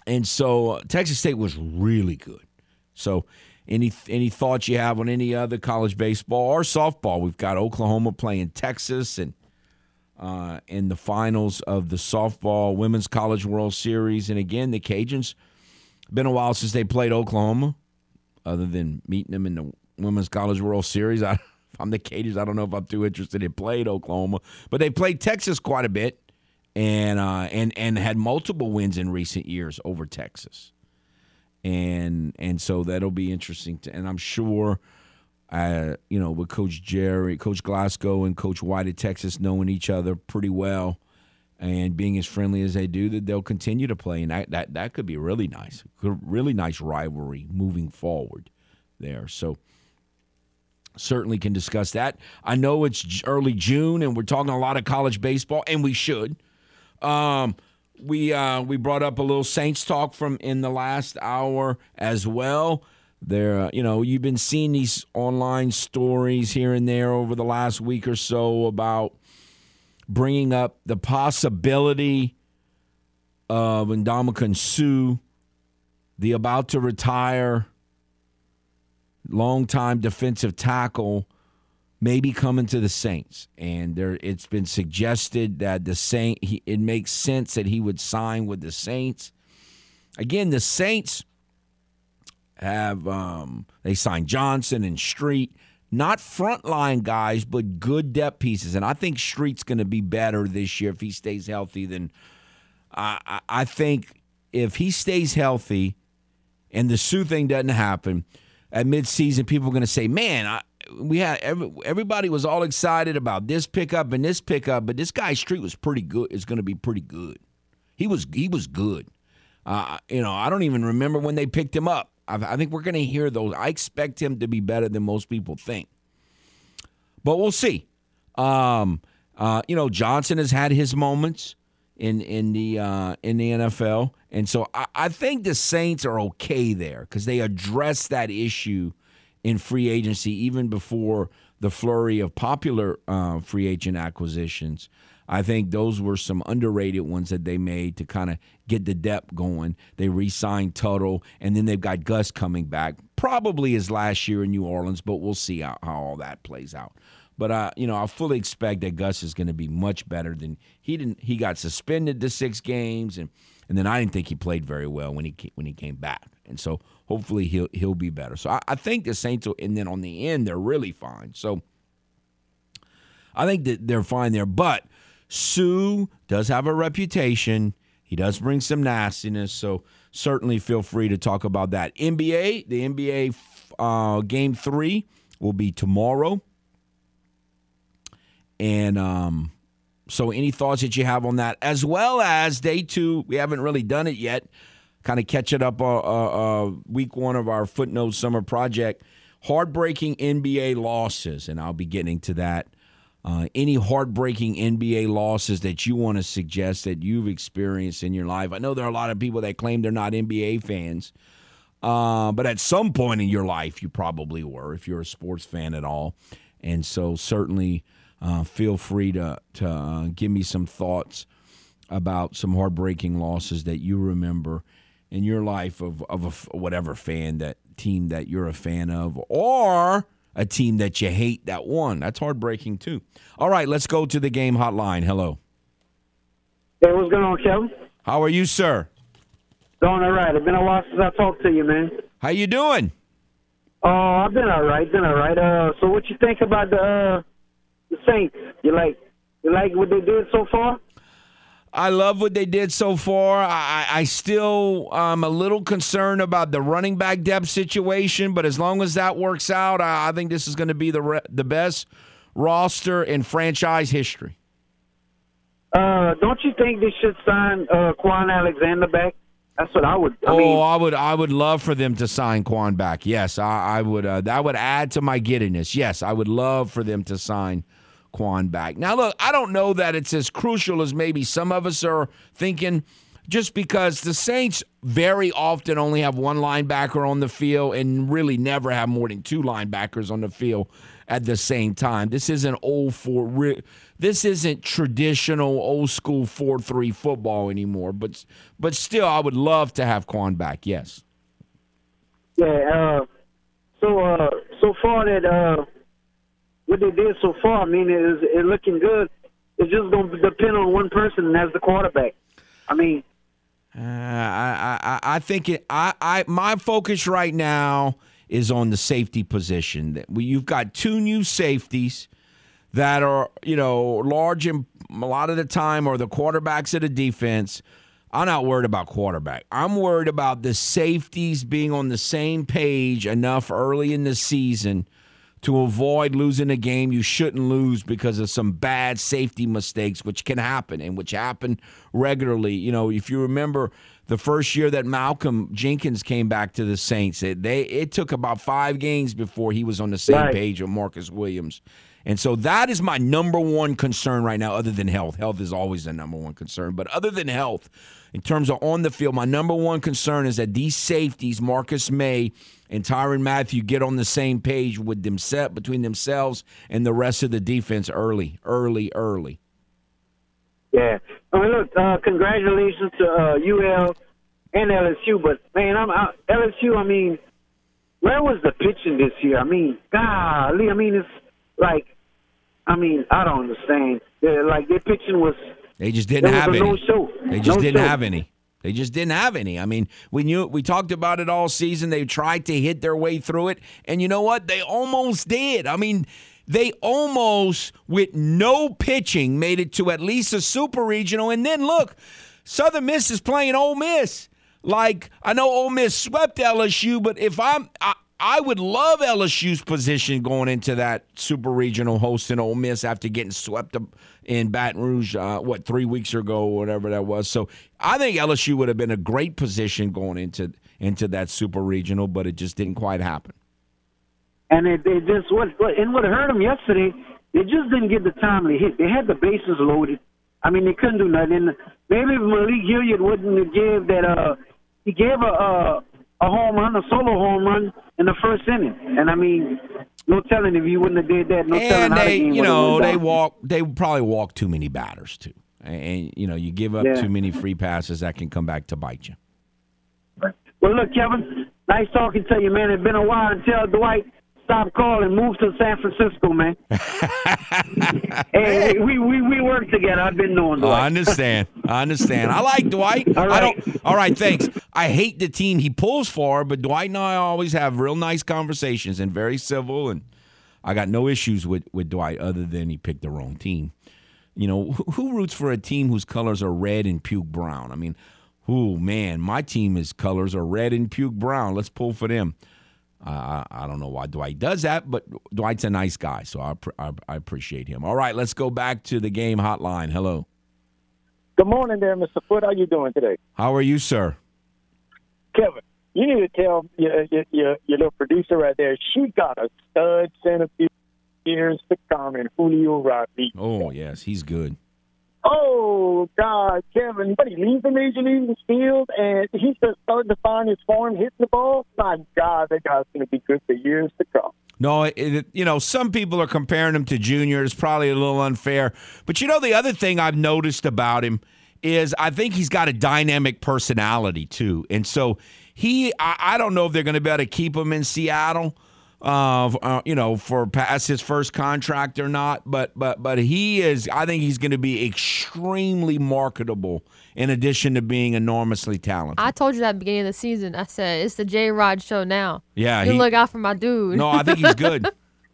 and so uh, Texas State was really good. So, any any thoughts you have on any other college baseball or softball? We've got Oklahoma playing Texas and uh, in the finals of the softball women's college World Series, and again the Cajuns been a while since they played Oklahoma, other than meeting them in the Women's College World Series. I, I'm the Cajuns. I don't know if I'm too interested in played Oklahoma, but they played Texas quite a bit, and uh, and and had multiple wins in recent years over Texas, and and so that'll be interesting. To, and I'm sure, uh, you know, with Coach Gerry, Coach Glasgow, and Coach White at Texas knowing each other pretty well and being as friendly as they do, that they'll continue to play, and that that, that could be really nice, really nice rivalry moving forward there. So certainly can discuss that. I know it's early June, and we're talking a lot of college baseball, and we should. Um, we uh, we brought up a little Saints talk from in the last hour as well. There, uh, you know, you've been seeing these online stories here and there over the last week or so about bringing up the possibility of Ndamukong Suh, the about to retire longtime defensive tackle, maybe coming to the Saints, and there it's been suggested that the Saint he, it makes sense that he would sign with the Saints. Again, the Saints have um, they signed Johnson and Street, not frontline guys, but good depth pieces, and I think Street's going to be better this year if he stays healthy. Than I, I think if he stays healthy, and the Suh thing doesn't happen at midseason, people are going to say, "Man, I, we had every, everybody was all excited about this pickup and this pickup, but this guy Street was pretty good. Is going to be pretty good. He was he was good. Uh, you know, I don't even remember when they picked him up. I, I think we're going to hear those. I expect him to be better than most people think, but we'll see. Um, uh, you know, Johnson has had his moments in in the uh, in the NFL, and so I, I think the Saints are okay there because they address that issue in free agency even before the flurry of popular uh, free agent acquisitions. I think those were some underrated ones that they made to kind of get the depth going. They re signed Tuttle, and then they've got Gus coming back. Probably his last year in New Orleans, but we'll see how, how all that plays out. But uh, you know, I fully expect that Gus is going to be much better than he didn't. He got suspended to six games, and and then I didn't think he played very well when he when he came back. And so hopefully he'll he'll be better. So I, I think the Saints will, and then on the end they're really fine. So I think that they're fine there. But Suh does have a reputation. He does bring some nastiness. So certainly feel free to talk about that. NBA, the NBA uh, game three will be tomorrow. And um, so any thoughts that you have on that, as well as day two, we haven't really done it yet kind of catch it up uh, uh, uh, week one of our footnote summer project. Heartbreaking NBA losses, and I'll be getting to that. Uh, any heartbreaking NBA losses that you want to suggest that you've experienced in your life? I know there are a lot of people that claim they're not NBA fans, uh, but at some point in your life, you probably were if you're a sports fan at all. And so, certainly, uh, feel free to to uh, give me some thoughts about some heartbreaking losses that you remember in your life of, of a, whatever fan that team that you're a fan of or a team that you hate that won. That's heartbreaking too. All right, let's go to the game hotline. Hello. Hey, what's going on, Kevin? How are you, sir? Doing all right. It's been a while since I talked to you, man. How you doing? Oh, uh, I've been all right. Been all right. Uh, so what you think about the uh, the Saints? You like you like what they did so far? I love what they did so far. I, I still am a little concerned about the running back depth situation, but as long as that works out, I, I think this is going to be the re- the best roster in franchise history. Uh, don't you think they should sign uh, Kwon Alexander back? That's what I would. I oh, mean, I would. I would love for them to sign Kwon back. Yes, I, I would. Uh, that would add to my giddiness. Yes, I would love for them to sign Kwon back. Now, look, I don't know that it's as crucial as maybe some of us are thinking, just because the Saints very often only have one linebacker on the field and really never have more than two linebackers on the field at the same time. This isn't old four. This isn't traditional old school four three football anymore. But but still, I would love to have Kwon back. Yes. Yeah. Uh, so uh, so far that uh, what they did so far, I mean, it is it looking good. It's just going to depend on one person, and that's the quarterback. I mean, uh, I, I I think it. I, I my focus right now is on the safety position. That you've got two new safeties that are you know large and a lot of the time are the quarterbacks of the defense. I'm not worried about quarterback. I'm worried about the safeties being on the same page enough early in the season to avoid losing a game you shouldn't lose because of some bad safety mistakes, which can happen and which happen regularly. You know, if you remember the first year that Malcolm Jenkins came back to the Saints, it, they it took about five games before he was on the same right. page with Marcus Williams. And so that is my number one concern right now, other than health. Health is always the number one concern. But other than health, in terms of on the field, my number one concern is that these safeties, Marcus Maye and Tyrann Mathieu, get on the same page with them set between themselves and the rest of the defense early, early, early. Yeah. I mean, look, uh, congratulations to uh, UL and LSU, but man, I'm I, LSU. I mean, where was the pitching this year? I mean, golly, I mean, it's like, I mean, I don't understand. They're, like their pitching was They just didn't have any. no-show. They just didn't No-show. have any. They just didn't have any. I mean, we knew we talked about it all season. They tried to hit their way through it, and you know what? They almost did. I mean, they almost, with no pitching, made it to at least a super regional. And then look, Southern Miss is playing Ole Miss. Like I know Ole Miss swept LSU, but if I'm, I, I would love LSU's position going into that super regional hosting Ole Miss after getting swept up in Baton Rouge, uh, what three weeks ago, whatever that was. So I think LSU would have been a great position going into into that super regional, but it just didn't quite happen. and it, they just what and what hurt them yesterday, they just didn't get the timely hit. They had the bases loaded. I mean, they couldn't do nothing. Maybe if Malik Hilliard wouldn't have gave that. Uh, he gave a a, a home run, a solo home run in the first inning. And I mean, no telling if you wouldn't have did that. No telling and how they, the game you know, they walk. They probably walk too many batters too, and, and, you know, you give up Yeah. too many free passes that can come back to bite you. Well, look, Kevin, nice talking to you, man. It's been a while. And tell Dwight stop calling, move to San Francisco, man. hey, hey, we, we we work together. I've been knowing Oh, I understand. I understand. I like Dwight. All I don't. All right, thanks. I hate the team he pulls for, but Dwight and I always have real nice conversations and very civil, and I got no issues with with Dwight other than he picked the wrong team. You know, who, who roots for a team whose colors are red and puke brown? I mean, oh man, my team is colors are red and puke brown. Let's pull for them. I, I don't know why Dwight does that, but Dwight's a nice guy, so I, I, I appreciate him. All right, let's go back to the game hotline. Hello. Good morning there, Mr. Foote. How you doing today? How are you, sir? Kevin, you need to tell your, your, your, your little producer right there, she got a stud centerfield years to come in Julio Rodriguez. Oh, yes, he's good. Oh, God, Kevin, but he leaves the major league field and he's just starting to find his form hitting the ball. My God, that guy's going to be good for years to come. No, it- you know, some people are comparing him to Junior. It's probably a little unfair. But you know, the other thing I've noticed about him is I think he's got a dynamic personality too. And so he, I, I don't know if they're going to be able to keep him in Seattle. Uh, uh, you know, for past his first contract or not, but but but he is. I think he's going to be extremely marketable. In addition to being enormously talented. I told you that at the beginning of the season. I said it's the J Rod show now. Yeah, you he- look out for my dude. No, I think he's good.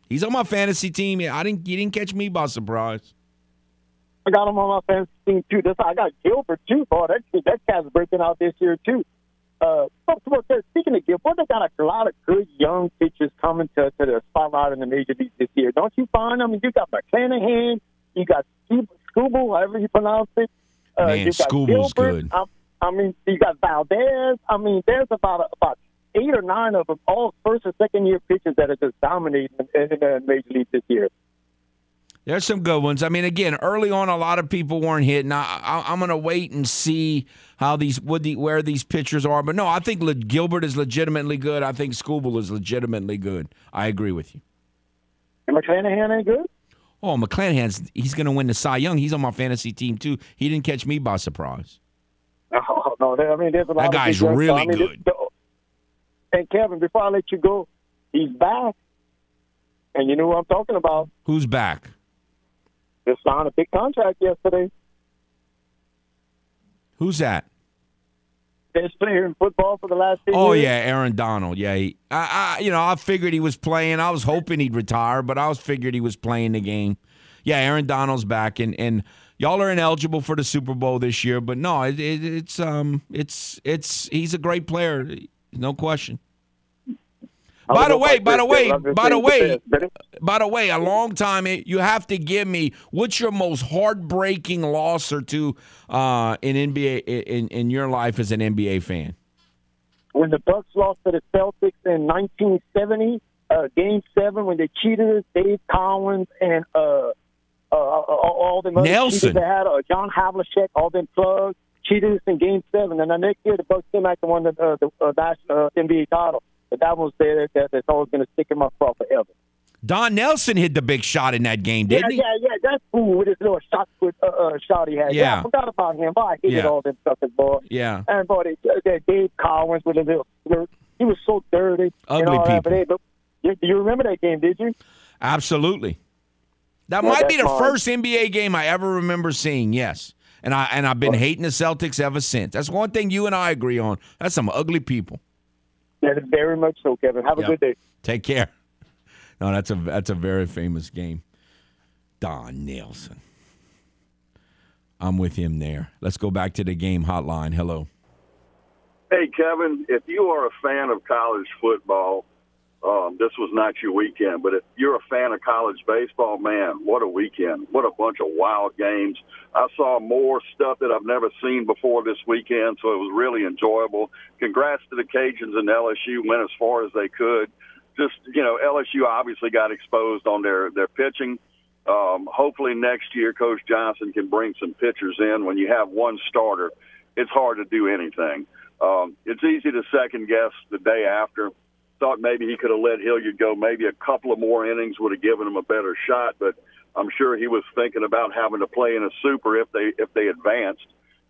he's on my fantasy team. Yeah, I didn't. You didn't catch me by surprise. I got him on my fantasy team too. This I got Gilbert too. Boy, that that cat's breaking out this year too. Uh, but uh, speaking of Gilbert, they got a lot of good young pitchers coming to, to the spotlight in the major leagues this year. Don't you find? I mean, you got McClanahan, you got Skubal, however you pronounce it. Uh, Man, you got Skubal's Gilbert. good. I, I mean, you got Valdez. I mean, there's about about eight or nine of them, all first or second year pitchers that are just dominating in, in the major league this year. There's some good ones. I mean, again, early on, a lot of people weren't hitting. I, I, I'm going to wait and see how these the, where these pitchers are. But no, I think Le, Gilbert is legitimately good. I think Skubal is legitimately good. I agree with you. And McClanahan ain't good. Oh, McClanahan's he's going to win the Cy Young. He's on my fantasy team too. He didn't catch me by surprise. Oh, no, I mean, there's a lot That guy's really I mean, good. And Kevin, before I let you go, he's back, and you know who I'm talking about. Who's back? Just signed a big contract yesterday. Who's that? Best player in football for the last. 10 Oh years. yeah, Aaron Donald. Yeah, he, I, I, you know, I figured he was playing. I was hoping he'd retire, but I was figured he was playing the game. Yeah, Aaron Donald's back, and and y'all are ineligible for the Super Bowl this year. But no, it, it, it's um, it's it's he's a great player, no question. By the way, by the way, by the way, best, but it- by the way, a long time you have to give me what's your most heartbreaking loss or two uh, in NBA in in your life as an NBA fan. when the Bucks lost to the Celtics in 1970, uh, Game Seven, when they cheated us, Dave Cowens and uh, uh, all all them Nelson. they had, uh, John Havlicek, all them plugs, cheated us in Game Seven, and the next year the Bucks came back and won the, uh, the uh, national uh, NBA title. But that one's there that, that's always going to stick in my craw forever. Don Nelson hit the big shot in that game, didn't he? yeah, yeah. That's cool with his little shot put uh, uh, shot he had. Yeah. I forgot about him. Boy, I hated Yeah. all them suckers, boy. Yeah. And boy, they, that Dave Cowens with a little flirt. He was so dirty. Ugly all that, people. but, you, you remember that game, did you? Absolutely. That Yeah, might be the mine. first NBA game I ever remember seeing. Yes, and I and I've been hating the Celtics ever since. That's one thing you and I agree on. That's some ugly people. That is very much so, Kevin. Have a Yep. good day. Take care. No, that's a that's a very famous game. Don Nelson. I'm with him there. Let's go back to the game hotline. Hello. Hey, Kevin, if you are a fan of college football, um, this was not your weekend. But if you're a fan of college baseball, man, what a weekend. What a bunch of wild games. I saw more stuff that I've never seen before this weekend, so it was really enjoyable. Congrats to the Cajuns and LSU went as far as they could. Just, you know, LSU obviously got exposed on their, their pitching. Um, hopefully next year, Coach Johnson can bring some pitchers in. When you have one starter, it's hard to do anything. Um, it's easy to second guess the day after. Thought maybe he could have let Hilliard go. Maybe a couple of more innings would have given him a better shot. But I'm sure he was thinking about having to play in a super if they if they advanced.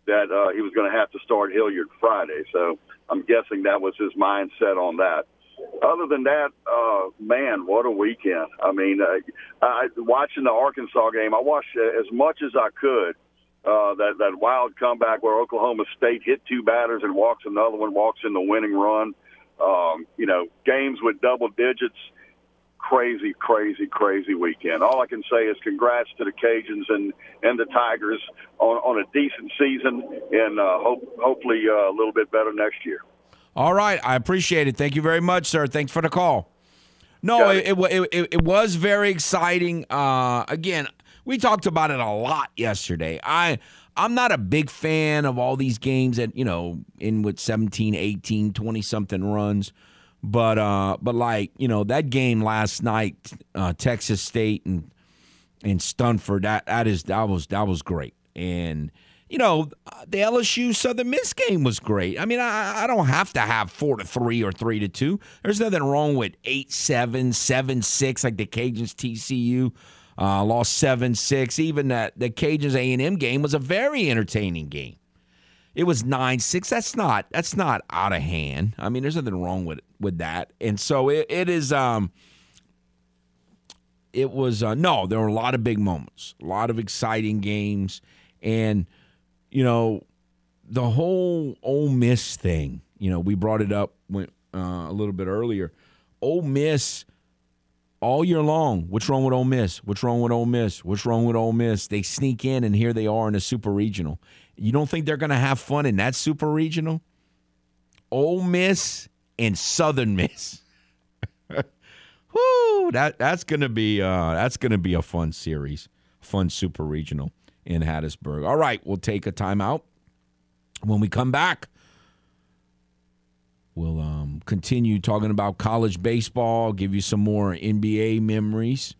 That uh, he was going to have to start Hilliard Friday. So I'm guessing that was his mindset on that. Other than that, uh, man, what a weekend! I mean, uh, I, watching the Arkansas game, I watched uh, as much as I could uh, that that wild comeback where Oklahoma State hit two batters and walks another one, walks in the winning run. Um, you know, games with double digits. Crazy, crazy, crazy weekend. All I can say is congrats to the Cajuns and and the Tigers on on a decent season, and uh, hope hopefully uh, a little bit better next year. All right, I appreciate it. Thank you very much, sir. Thanks for the call. No, Got it, it, it, it was very exciting. Uh, again, we talked about it a lot yesterday. I I'm not a big fan of all these games that, you know, in with 17, 18, 20 something runs. But uh but like, you know, that game last night, uh, Texas State and and Stanford, that that is that was that was great. And you know, the LSU Southern Miss game was great. I mean, I, I don't have to have four to three or three to two. There's nothing wrong with eight seven, seven six, like the Cajuns TCU uh, lost seven six. Even that the Cajuns A and M game was a very entertaining game. It was nine six. That's not that's not out of hand. I mean, there's nothing wrong with with that. And so it, it is. Um, it was uh, no. There were a lot of big moments, a lot of exciting games, and you know the whole Ole Miss thing. You know, we brought it up when, uh, a little bit earlier. Ole Miss all year long. What's wrong with Ole Miss? What's wrong with Ole Miss? What's wrong with Ole Miss? They sneak in, and here they are in a super regional. You don't think they're going to have fun in that super regional? Ole Miss and Southern Miss. Whoo, that that's gonna be uh, that's gonna be a fun series, fun super regional in Hattiesburg. All right, we'll take a timeout. When we come back, we'll um, continue talking about college baseball, give you some more NBA memories.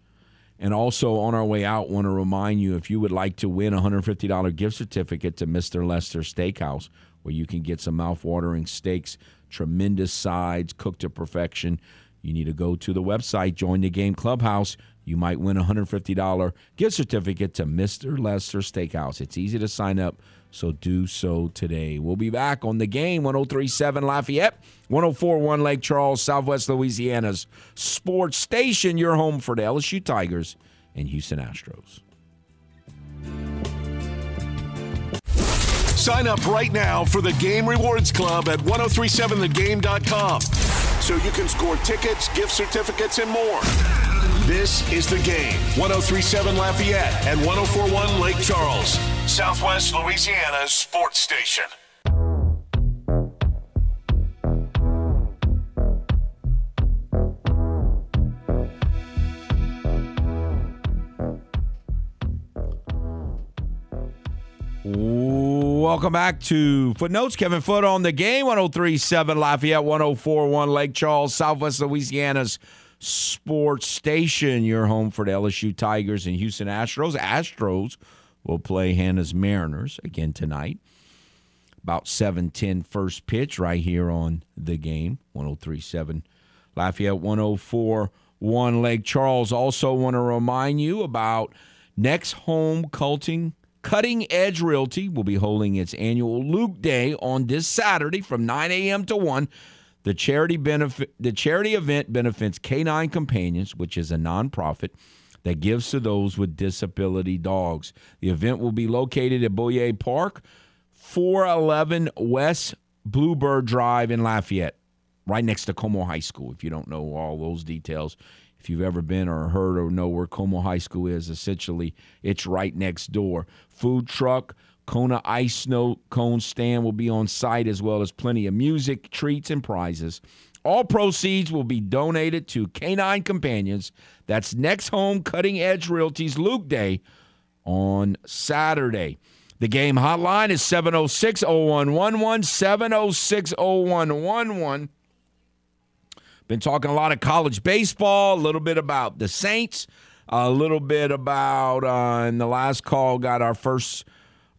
And also on our way out, want to remind you if you would like to win a $150 gift certificate to Mr. Lester Steakhouse, where you can get some mouth-watering steaks, tremendous sides, cooked to perfection. You need to go to the website, join the game clubhouse. You might win a $150 gift certificate to Mr. Lester Steakhouse. It's easy to sign up, so do so today. We'll be back on the game 1037 Lafayette, 1041 Lake Charles, Southwest Louisiana's sports station, your home for the LSU Tigers and Houston Astros. Sign up right now for the Game Rewards Club at 1037thegame.com so you can score tickets, gift certificates, and more. This is the game 1037 Lafayette and 1041 Lake Charles, Southwest Louisiana sports station. Welcome back to Footnotes. Kevin Foote on the game. 1037 Lafayette, 1041 Lake Charles, Southwest Louisiana's sports station. Your home for the LSU Tigers and Houston Astros. Astros will play Hannah's Mariners again tonight. About 7:10 first pitch right here on the game. 1037 Lafayette, 1041 Lake Charles. Also want to remind you about Next Home Culting Cutting Edge Realty will be holding its annual Luke Day on this Saturday from 9 a.m. to 1. The charity benefit the charity event benefits Canine Companions, which is a nonprofit that gives to those with disability dogs. The event will be located at Boyer Park, 411 West Bluebird Drive in Lafayette, right next to Comeaux High School. If you don't know all those details, if you've ever been or heard or know where Comeaux High School is, essentially it's right next door. Food truck, Kona Ice Snow Cone stand will be on site as well as plenty of music, treats, and prizes. All proceeds will be donated to Canine Companions. That's Next Home Cutting Edge Realty's Luke Day on Saturday. The game hotline is 706 0111, 706 0111. Been talking a lot of college baseball, a little bit about the Saints, a little bit about, uh, in the last call, got our first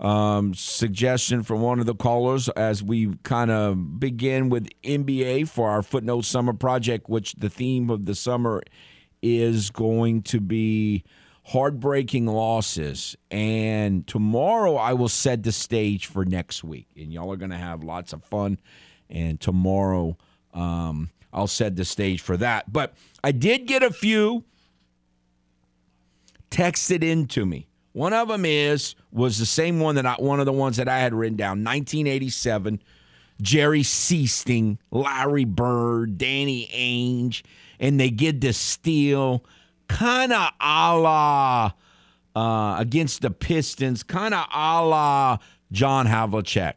um, suggestion from one of the callers as we kind of begin with NBA for our Footnote Summer Project, which the theme of the summer is going to be heartbreaking losses. And tomorrow I will set the stage for next week. And y'all are going to have lots of fun. And tomorrow um, I'll set the stage for that. But I did get a few texted into me. One of them is was the same one that I, one of the ones that I had written down, 1987. Jerry Sichting, Larry Bird, Danny Ainge, and they get the steal, kind of a la uh, against the Pistons, kind of a la John Havlicek.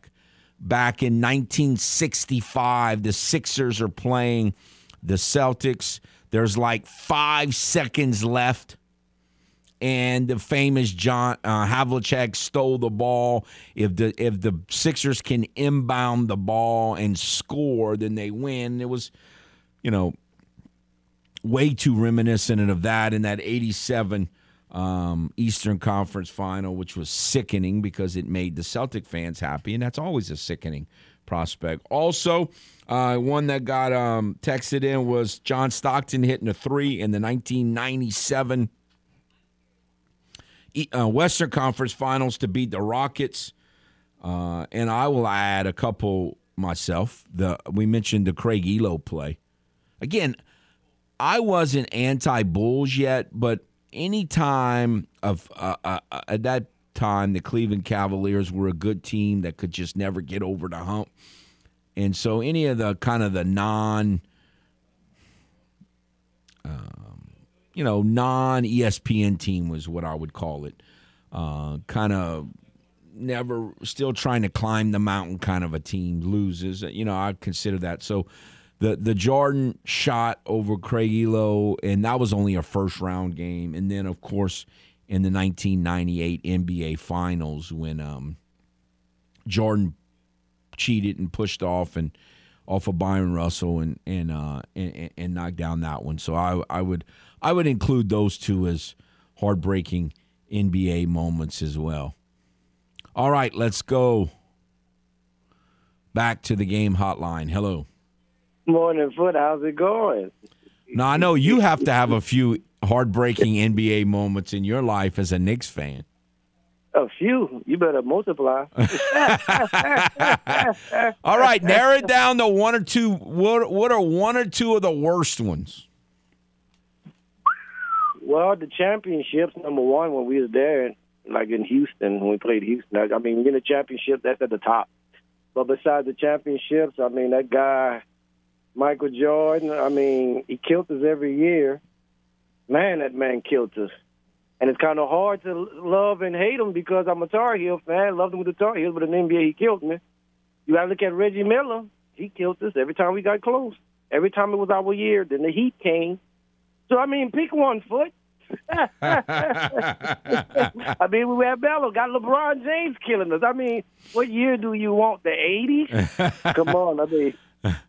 Back in 1965, the Sixers are playing the Celtics. There's like five seconds left and the famous John uh, Havlicek stole the ball. If the if the Sixers can inbound the ball and score, then they win. It was, you know, way too reminiscent of that in that '87 um, Eastern Conference Final, which was sickening because it made the Celtic fans happy, and that's always a sickening prospect. Also, uh, one that got um, texted in was John Stockton hitting a three in the 1997 uh, Western Conference Finals to beat the Rockets, uh, and I will add a couple myself. The we mentioned the Craig Ehlo play. Again, I wasn't anti Bulls yet, but any time of uh, uh, uh, at that time, the Cleveland Cavaliers were a good team that could just never get over the hump, and so any of the kind of the non. Um, you know, non ESPN team was what I would call it. Uh, kind of never, still trying to climb the mountain kind of a team loses. You know, I consider that. So the the Jordan shot over Craig Ehlo, and that was only a first round game. And then, of course, in the 1998 NBA Finals when um, Jordan cheated and pushed off and off of Bryon Russell and and, uh, and and knocked down that one. So I I would I would include those two as heartbreaking NBA moments as well. All right, let's go back to the game hotline. Hello. Morning, Foote. How's it going? Now, I know you have to have a few heartbreaking NBA moments in your life as a Knicks fan. A few. You better multiply. All right, narrow it down to one or two. What, what are one or two of the worst ones? Well, the championships, number one, when we was there, like in Houston, when we played Houston, I mean, you get a championship, that's at the top. But besides the championships, I mean, that guy, Michael Jordan, I mean, he killed us every year. Man, that man killed us. And it's kind of hard to love and hate him because I'm a Tar Heel fan. Loved him with the Tar Heels, but in the NBA, he killed me. You got to look at Reggie Miller. He killed us every time we got close. Every time it was our year, then the Heat came. So I mean, pick one Foote. I mean, we had Bello, got LeBron James killing us. I mean, what year do you want? The '80s? Come on, I mean,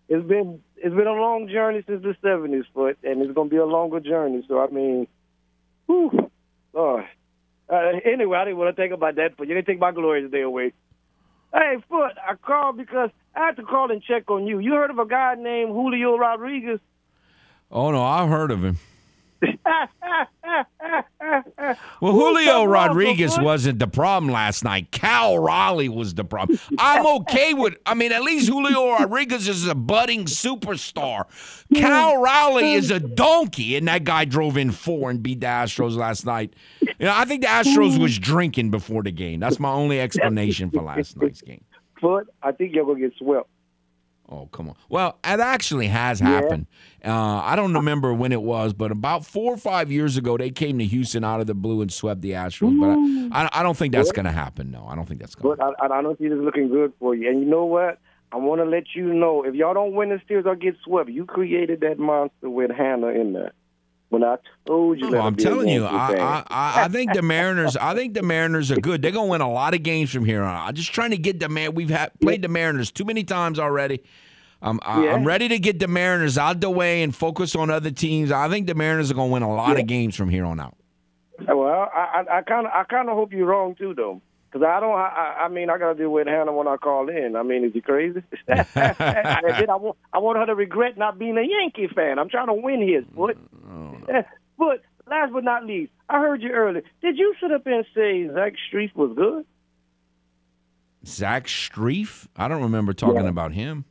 it's been it's been a long journey since the '70s, Foote, and it's going to be a longer journey. So I mean, whew, Lord. Uh, anyway, I didn't want to think about that, but you didn't take my glorious day away. Hey, Foote, I called because I had to call and check on you. You heard of a guy named Julio Rodriguez? Oh no, I've heard of him. Well, Julio Rodriguez wasn't the problem last night. Cal Raleigh was the problem. I'm okay with. I mean, at least Julio Rodriguez is a budding superstar. Cal Raleigh is a donkey, and that guy drove in four and beat the Astros last night. You know, I think the Astros was drinking before the game. That's my only explanation for last night's game. But I think you're gonna get swept. Oh, come on. Well, it actually has happened. Uh, I don't remember when it was, but about four or five years ago, they came to Houston out of the blue and swept the Astros. But I, I, don't think that's going to happen. No, I don't think that's going to. But I, I don't see this looking good for you. And you know what? I want to let you know if y'all don't win the series or get swept, you created that monster with Hannah in there. When I told you, Oh, I'm telling you, I. I, I, think the Mariners. I think the Mariners are good. They're going to win a lot of games from here on. I'm just trying to get the man. We've had, played the Mariners too many times already. I'm, Yeah. I'm ready to get the Mariners out the way and focus on other teams. I think the Mariners are going to win a lot of games from here on out. Well, I I kind of I kind of hope you're wrong too, though, because I don't. I, I mean, I got to deal with Hannah when I call in. I mean, is he crazy? and then I want I want her to regret not being a Yankee fan. I'm trying to win his mm. foot. But last but not least, I heard you earlier. Did you sit up and say Zach Strief was good? Zach Strief? I don't remember talking Yeah. about him.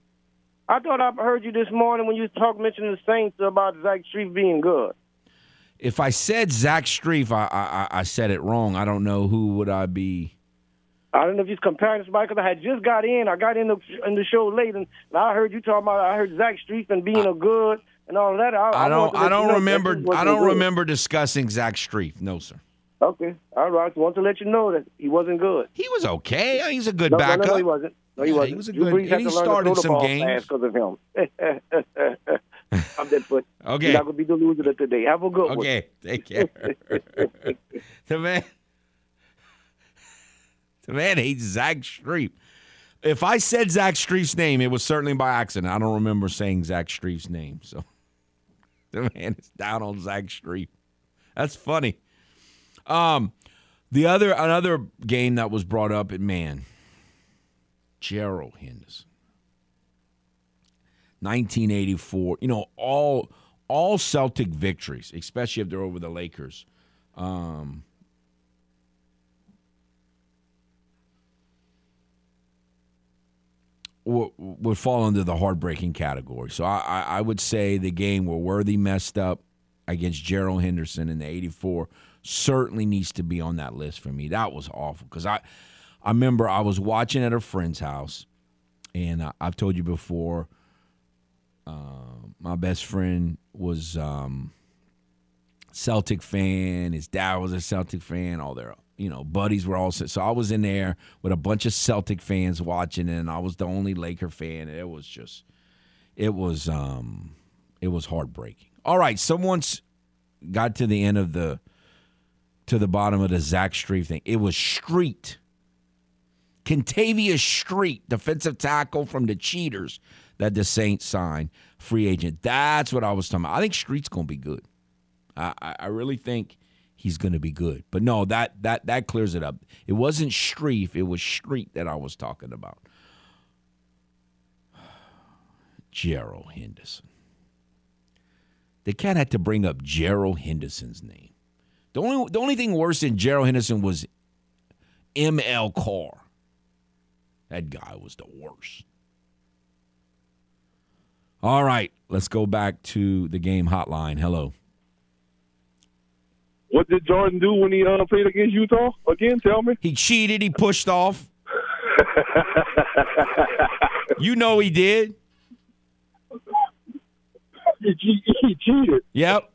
I thought I heard you this morning when you talk mentioning the Saints about Zach Strief being good. If I said Zach Strief, I, I I- I said it wrong. I don't know who would I be. I don't know if he's comparing somebody because I had just got in. I got in the in the show late, and I heard you talking about. I heard Zach Strief and being a good and all that. I, I don't to I don't remember that he wasn't I don't good. remember discussing Zach Strief. No, sir. Okay, all right. I want to let you know that he wasn't good. He was okay. He's a good no, no, backup. no, he wasn't. No, he Yeah, wasn't. he was a good- and he started to throw the some games. because of him. I'm dead foot. Okay. You're not gonna be the loser today. Have a good one. Okay, take care. the man, the man hates Zach Strief. If I said Zach Strief's name, it was certainly by accident. I don't remember saying Zach Strief's name. So the man is down on Zach Strief. That's funny. Um, the other another game that was brought up, and man, Gerald Henderson. 1984. You know, all all Celtic victories, especially if they're over the Lakers. Um, would, fall under the heartbreaking category. So I, I, I would say the game where Worthy messed up against Gerald Henderson in the 84 certainly needs to be on that list for me. That was awful because I, I remember I was watching at a friend's house, and I, I've told you before, uh, my best friend was um, Celtic fan. His dad was a Celtic fan. All their you know buddies were all so I was in there with a bunch of Celtic fans watching, and I was the only Laker fan. It was just, it was um, it was heartbreaking. All right, someone's got to the end of the to the bottom of the Zach Street thing. It was Street. Kentavius Street, defensive tackle from the Cheaters that the Saints signed, free agent. That's what I was talking about. I think Street's going to be good. I, I, I really think he's going to be good. But no, that that that clears it up. It wasn't Strief, it was Street that I was talking about. Gerald Henderson. The cat had to bring up Gerald Henderson's name. The only the only thing worse than Gerald Henderson was M.L. Carr. That guy was the worst. All right, let's go back to the game hotline. Hello. What did Jordan do when he uh, played against Utah? Again, tell me. He cheated. He pushed off. you know he did. he, he cheated. Yep.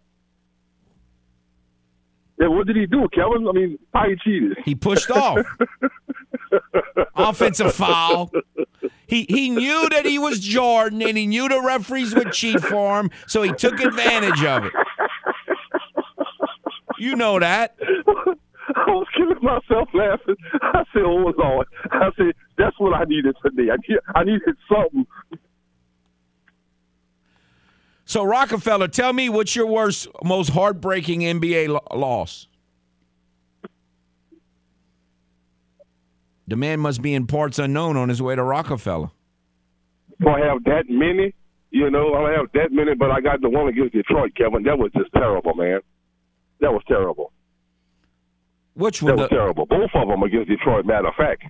Yeah, what did he do, Kevin? I mean, how he cheated? He pushed off. Offensive foul. He he knew that he was Jordan and he knew the referees would cheat for him, so he took advantage of it. You know that. I was killing myself laughing. I said, "Oh Lord!" I said, "That's what I needed today. I need, I needed something." So Rockefeller, tell me what's your worst, most heartbreaking NBA lo- loss? The man must be in parts unknown on his way to Rockefeller. I have that many? You know, I don't have that many, but I got the one against Detroit, Kevin. That was just terrible, man. That was terrible. Which one? That was terrible. Both of them against Detroit, matter of fact.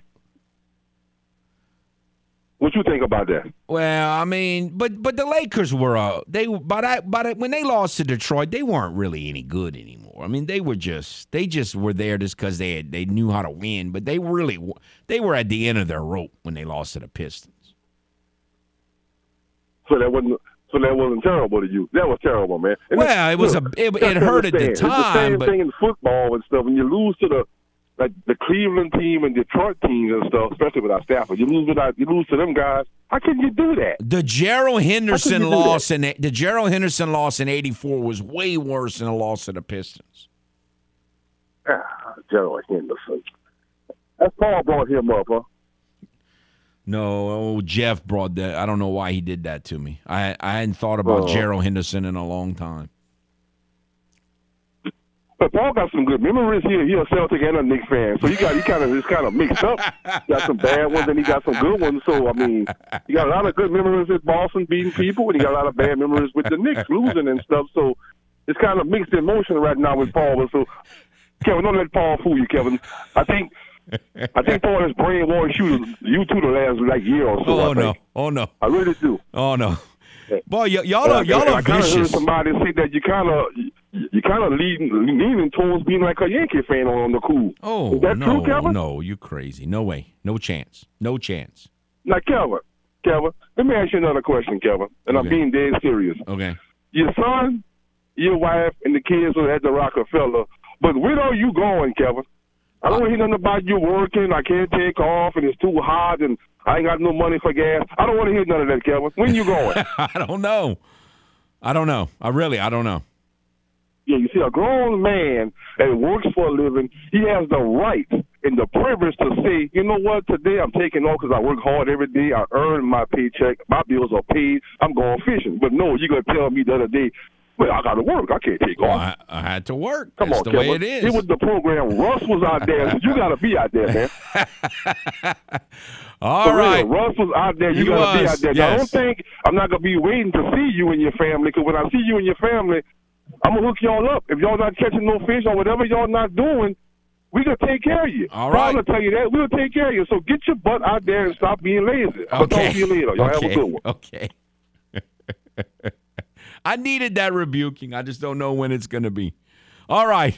What you think about that? Well, I mean, but but the Lakers were uh they but I but when they lost to Detroit, they weren't really any good anymore. I mean, they were just they just were there just because they had, they knew how to win, but they really they were at the end of their rope when they lost to the Pistons. So that wasn't so that wasn't terrible to you. That was terrible, man. And Well, it was a- look, it- you it have hurt at the understand, It's the time, same but- thing in football and stuff. When you lose to the like the Cleveland team and Detroit teams and stuff, especially without Stafford, you lose without you lose to them guys. How can you do that? The Gerald Henderson loss in the Gerald Henderson loss in '84 was way worse than the loss to the Pistons. Ah, Gerald Henderson. That's Paul brought him up, huh? No, oh, Jeff brought that. I don't know why he did that to me. I I hadn't thought about Oh. Gerald Henderson in a long time. But Paul got some good memories here. He a Celtic and a Knicks fan, so you got he kind of it's kind of mixed up. got some bad ones and he got some good ones. So I mean, you got a lot of good memories with Boston beating people, and you got a lot of bad memories with the Knicks losing and stuff. So it's kind of mixed emotion right now with Paul. So Kevin, don't let Paul fool you, Kevin. I think I think Paul has brainwashed you you two the last like year or so. Oh no! Oh no! I really do. Oh no! Boy, y- y'all are y'all are I kinda heard somebody say that you kind of you kind of leaning leaning towards being like a Yankee fan on the cool. Oh is that no! true, Kevin? No, you crazy? No way! No chance! No chance! Now, Kevin, Kevin, let me ask you another question, Kevin, and I'm Okay. being dead serious. Okay. Your son, your wife, and the kids are at the Rockefeller, but where are you going, Kevin? I don't hear nothing about you working. I can't take off, and it's too hot, and I ain't got no money for gas. I don't want to hear none of that, Kevin. When you going? I don't know. I don't know. I really I don't know. Yeah, you see, a grown man that works for a living, he has the right and the privilege to say, you know what, today I'm taking off because I work hard every day. I earn my paycheck. My bills are paid. I'm going fishing. But no, you're going to tell me the other day, well, I got to work. I can't take off. I, I had to work. Come That's on, the way it is. It was the program. Russ was out there. So you got to be out there, man. All For real. Russ was out there. You He got to be out there. Now, I don't think I'm not going to be waiting to see you and your family because when I see you and your family, I'm going to hook y'all up. If y'all not catching no fish or whatever y'all not doing, we going to take care of you. All right. I'm gonna tell you that. We'll take care of you. So get your butt out there and stop being lazy. I'll talk to you later. Y'all have a good one. Okay. I needed that rebuking. I just don't know when it's going to be. All right.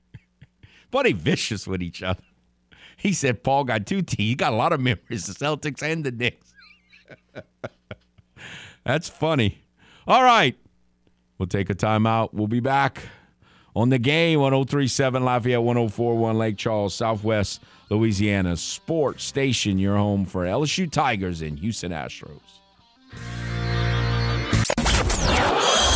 they vicious with each other. He said Paul got two teams. He got a lot of memories, the Celtics and the Knicks. That's funny. All right. We'll take a timeout. We'll be back on the game 1037 Lafayette 1041 Lake Charles, Southwest Louisiana Sports Station, your home for LSU Tigers and Houston Astros.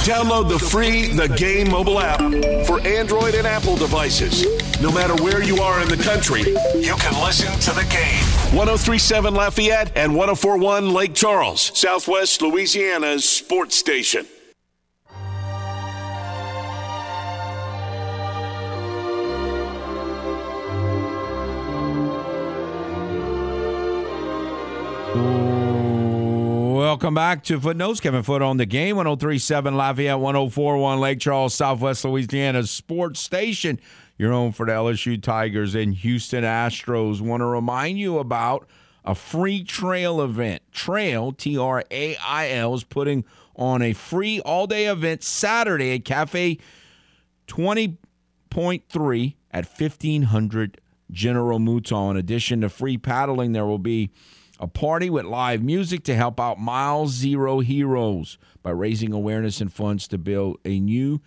Download the free The Game mobile app for Android and Apple devices. No matter where you are in the country, you can listen to the game. 1037 Lafayette and 1041 Lake Charles, Southwest Louisiana's sports station. Welcome back to Footnotes. Kevin Foote on the game. 1037 Lafayette, 1041 Lake Charles, Southwest Louisiana Sports Station. Your home for the LSU Tigers and Houston Astros. Want to remind you about a free trail event. Trail, T R A I L, is putting on a free all day event Saturday at Cafe 20.3 at 1500 General Mouton. In addition to free paddling, there will be a party with live music to help out Mile Zero Heroes by raising awareness and funds to build a new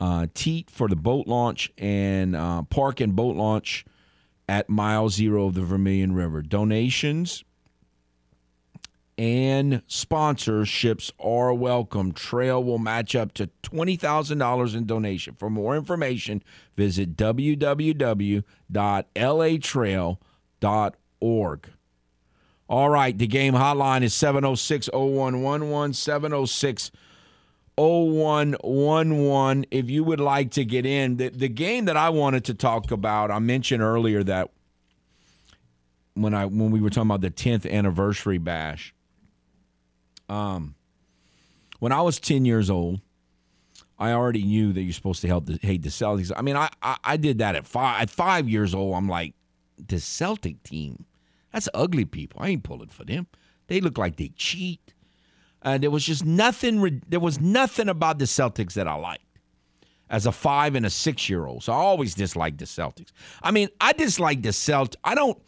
uh, teat for the boat launch and uh, park and boat launch at Mile Zero of the Vermilion River. Donations and sponsorships are welcome. Trail will match up to $20,000 in donation. For more information, visit www.latrail.org. All right, the game hotline is 706 0111 706 0111 if you would like to get in. The, the game that I wanted to talk about, I mentioned earlier that when I when we were talking about the 10th anniversary bash. Um when I was 10 years old, I already knew that you're supposed to help the, hate the Celtics. I mean, I, I I did that at five. At five years old, I'm like, the Celtic team, that's ugly people. I ain't pulling for them. They look like they cheat. Uh, there was just nothing. There was nothing about the Celtics that I liked as a five and a six year old. So I always disliked the Celtics. I mean, I dislike the Celt. I don't.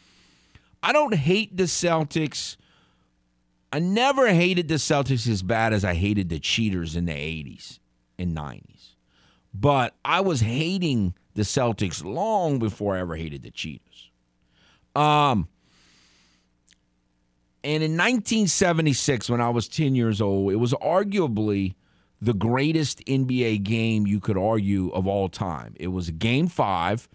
I don't hate the Celtics. I never hated the Celtics as bad as I hated the cheaters in the 80s and 90s. But I was hating the Celtics long before I ever hated the cheaters. Um and in 1976 when I was 10 years old, it was arguably the greatest NBA game you could argue of all time. It was game 5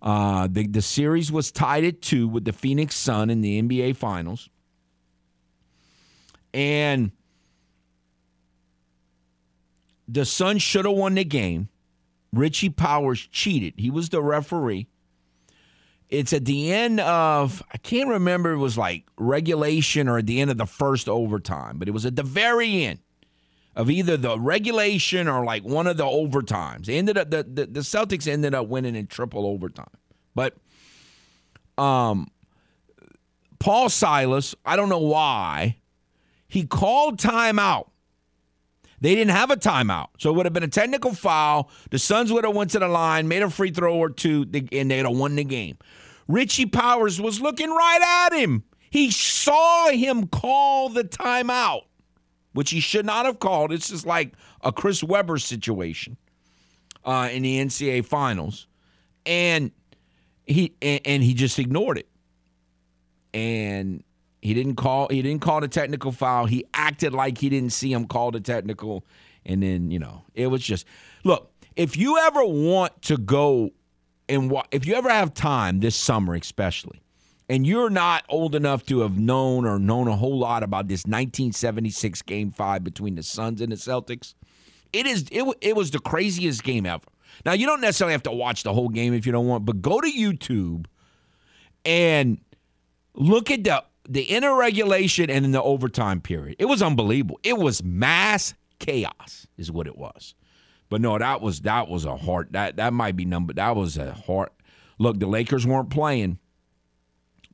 uh, the, the series was tied at two with the Phoenix Sun in the NBA Finals. And the Sun should have won the game. Richie Powers cheated. He was the referee. It's at the end of, I can't remember, it was like regulation or at the end of the first overtime, but it was at the very end of either the regulation or like one of the overtimes. They ended up the, the, the Celtics ended up winning in triple overtime. But um Paul Silas, I don't know why, he called timeout. They didn't have a timeout. So it would have been a technical foul. The Suns would have went to the line, made a free throw or two, and they'd have won the game. Richie Powers was looking right at him. He saw him call the timeout which he should not have called. It's just like a Chris Webber situation uh, in the NCAA finals, and he and, and he just ignored it, and he didn't call he didn't call the technical foul. He acted like he didn't see him call the technical, and then you know it was just look. If you ever want to go and wa- if you ever have time this summer, especially and you're not old enough to have known or known a whole lot about this 1976 game five between the Suns and the Celtics, it is it, it was the craziest game ever. Now you don't necessarily have to watch the whole game if you don't want, but go to YouTube and look at the the inner regulation and in the overtime period. It was unbelievable. It was mass chaos, is what it was. But no, that was that was a hard that that might be number that was a hard look. The Lakers weren't playing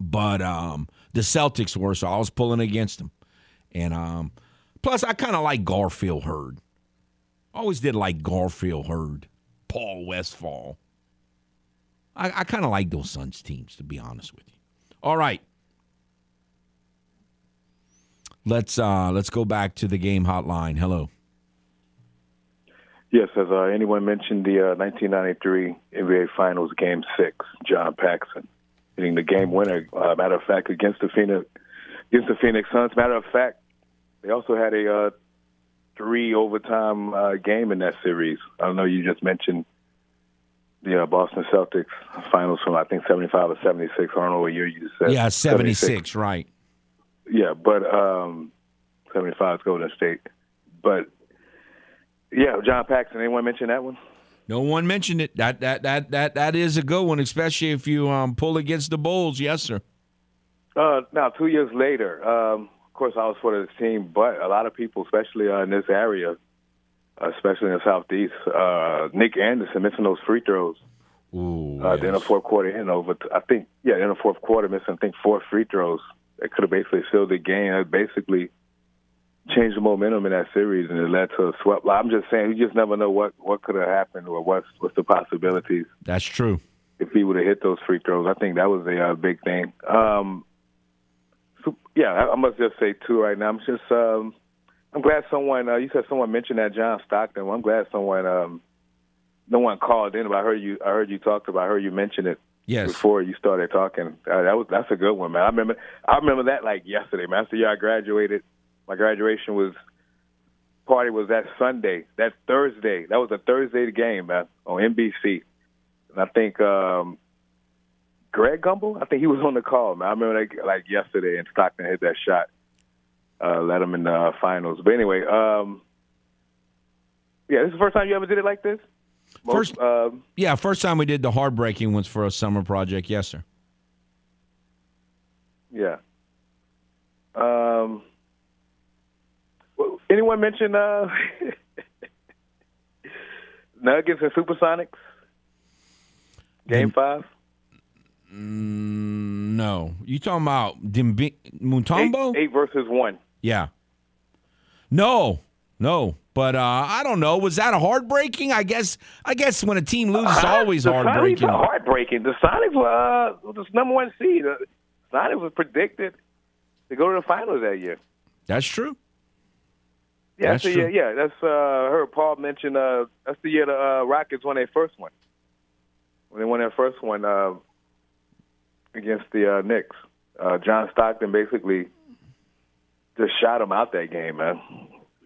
but um, the Celtics were, so I was pulling against them. And um, plus, I kind of like Garfield Heard. Always did like Garfield Heard, Paul Westphal. I, I kind of like those Suns teams, to be honest with you. All right, let's uh, let's go back to the game hotline. Hello. Yes, as uh, anyone mentioned, the uh, 1993 NBA Finals Game Six, John Paxson hitting the game winner. Uh, matter of fact, against the Phoenix against the Phoenix Suns. Matter of fact, they also had a uh, three overtime uh, game in that series. I don't know you just mentioned the uh, Boston Celtics finals from I think 75 or 76. I don't know what year you said. Yeah, 76, right. Yeah, but um, 75 is Golden State. But yeah, John Paxson. Anyone mention that one? No one mentioned it. That that that that that is a good one, especially if you um, pull against the Bulls. Yes, sir. Uh, now, two years later, um, of course, I was for this team, but a lot of people, especially uh, in this area, especially in the southeast, uh, Nick Anderson missing those free throws. Ooh, uh, in the fourth quarter, in over, I think, yeah, in the fourth quarter, missing I think four free throws. That could have basically sealed the game. It basically changed the momentum in that series, and it led to a swept. I'm just saying, you just never know what what could have happened or what's what's the possibilities That's true. if he would have hit those free throws. I think that was a uh, big thing. Um, so, yeah, I, I must just say too right now. I'm just um, I'm glad someone uh, you said someone mentioned that John Stockton. Well, I'm glad someone um, no one called in. But I heard you. I heard you talked about. I heard you mention it. Yes. Before you started talking, uh, that was that's a good one, man. I remember. I remember that like yesterday, man. The year I graduated. My graduation was party was that Sunday, that Thursday. That was a Thursday game, man, on NBC. And I think um Greg Gumbel, I think he was on the call, man. I remember like, like yesterday, and Stockton hit that shot, uh, led him in the uh, finals. But anyway, um, yeah, this is the first time you ever did it like this. First, um, yeah, first time we did the heartbreaking ones for a summer project. Yes, sir. Yeah. Um. Well, anyone mention uh, Nuggets and Supersonics? Game five. Mm, no, you talking about Dimbi- Mutombo? Eight, eight versus one. Yeah. No, no. But uh, I don't know. Was that a heartbreaking? I guess. I guess when a team loses, it's always the heartbreaking. Sonics heartbreaking. The Sonics were uh, the number one seed. The Sonics was predicted to go to the finals that year. That's true. Yeah, That's that's the true. year. Yeah, that's. Uh, I heard Paul mention. Uh, that's the year the uh, Rockets won their first one. When they won their first one uh, against the uh, Knicks, uh, John Stockton basically just shot them out that game, man.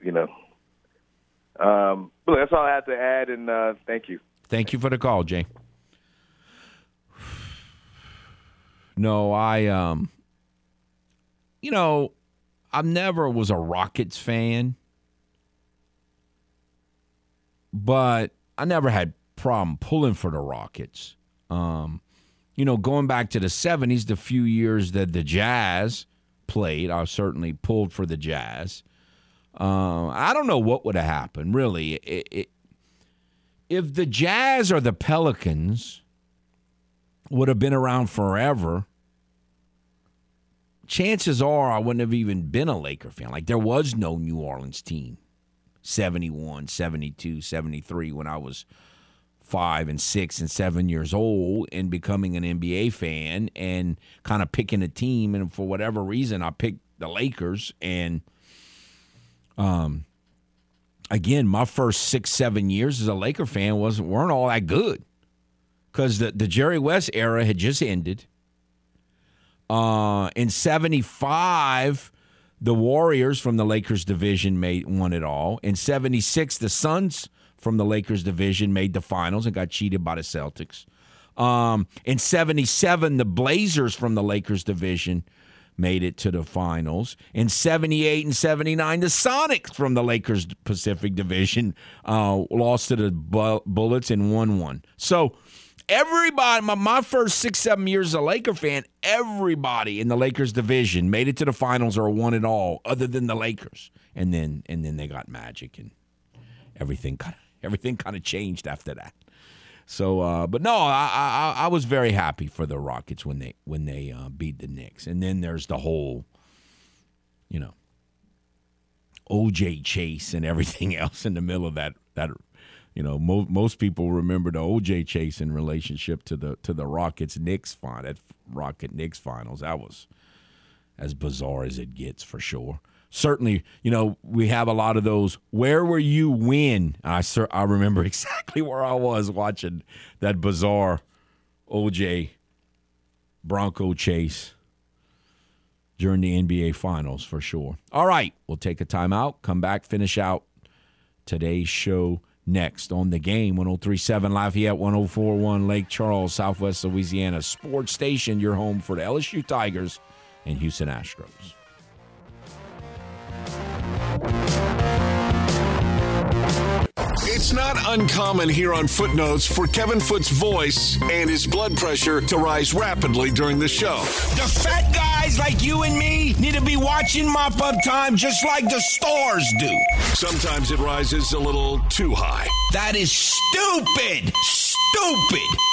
You know. Um, but that's all I have to add, and uh, thank you. Thank you for the call, Jay. No, I um you know, I never was a Rockets fan. But I never had problem pulling for the Rockets. Um you know, going back to the 70s, the few years that the Jazz played, I certainly pulled for the Jazz. Uh, I don't know what would have happened, really. It, it, if the Jazz or the Pelicans would have been around forever, chances are I wouldn't have even been a Laker fan. Like there was no New Orleans team 71, 72, 73 when I was five and six and seven years old and becoming an NBA fan and kind of picking a team. And for whatever reason, I picked the Lakers. And um, again, my first six, seven years as a Laker fan wasn't weren't all that good because the, the Jerry West era had just ended. Uh, in 75, the Warriors from the Lakers division made won it all. In 76, the Suns from the Lakers division made the finals and got cheated by the Celtics. Um, in 77, the Blazers from the Lakers division made it to the finals. In 78 and 79, the Sonics from the Lakers Pacific division uh, lost to the Bu- Bullets and won one. So everybody, my, my first six, seven years as a Laker fan, everybody in the Lakers division made it to the finals or won it all, other than the Lakers. And then and then they got Magic and everything kind of everything kind of changed after that. So, uh, but no, I, I I was very happy for the Rockets when they when they uh, beat the Knicks, and then there's the whole, you know, OJ Chase and everything else in the middle of that that. You know, mo- most people remember the OJ Chase in relationship to the to the Rockets Knicks final, that Rocket Knicks finals. That was as bizarre as it gets for sure certainly, you know, we have a lot of those. Where were you when? I sur- I remember exactly where I was watching that bizarre OJ Bronco chase during the NBA Finals for sure. All right, we'll take a timeout, come back, finish out today's show next on the game 1037 Lafayette 1041 Lake Charles Southwest Louisiana sports station your home for the LSU Tigers and Houston Astros. It's not uncommon here on Footnotes for Kevin Foote's voice and his blood pressure to rise rapidly during the show. The fat guys like you and me need to be watching mop up time just like the stars do. Sometimes it rises a little too high. That is stupid. Stupid.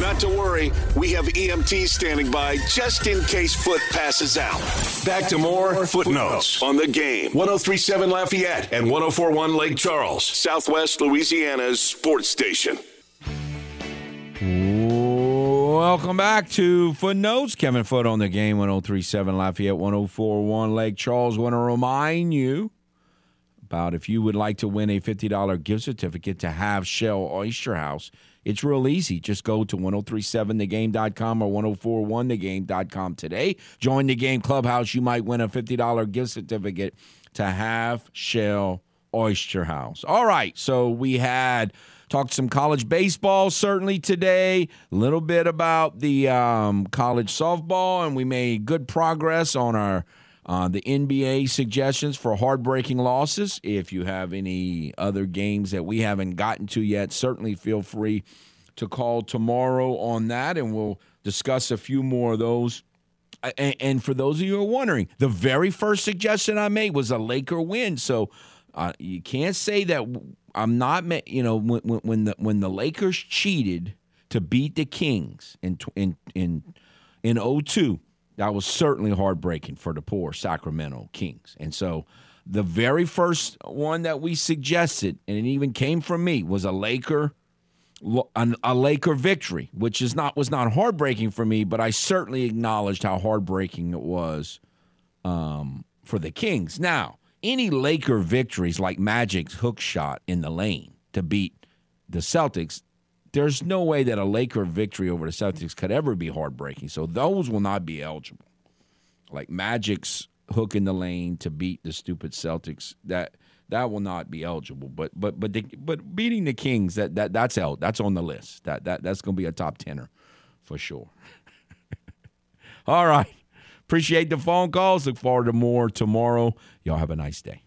Not to worry, we have EMTs standing by just in case Foote passes out. Back to more Footnotes on the game. 1037 Lafayette and 1041 Lake Charles, Southwest Louisiana's sports station. Welcome back to Footnotes. Kevin Foote on the game 1037 Lafayette 1041 Lake Charles. Want to remind you about if you would like to win a $50 gift certificate to Half Shell Oyster House. It's real easy. Just go to 1037thegame.com or 1041thegame.com today. Join the game clubhouse. You might win a $50 gift certificate to Half Shell Oyster House. All right. So we had talked some college baseball certainly today, a little bit about the um, college softball, and we made good progress on our uh, the NBA suggestions for heartbreaking losses. If you have any other games that we haven't gotten to yet, certainly feel free to call tomorrow on that, and we'll discuss a few more of those and, and for those of you who are wondering, the very first suggestion I made was a Laker win. So uh, you can't say that I'm not. You know, when, when the when the Lakers cheated to beat the Kings in in in in 02, that was certainly heartbreaking for the poor Sacramento Kings. And so the very first one that we suggested, and it even came from me, was a Laker a Laker victory, which is not was not heartbreaking for me, but I certainly acknowledged how heartbreaking it was um, for the Kings. Now, any Laker victories like Magic's hook shot in the lane to beat the Celtics, there's no way that a Laker victory over the Celtics could ever be heartbreaking. So those will not be eligible. Like Magic's hook in the lane to beat the stupid Celtics, that that will not be eligible. But but but the, but beating the Kings, that that that's out. That's on the list. That that that's going to be a top tenner for sure. All right. Appreciate the phone calls. Look forward to more tomorrow. Y'all have a nice day.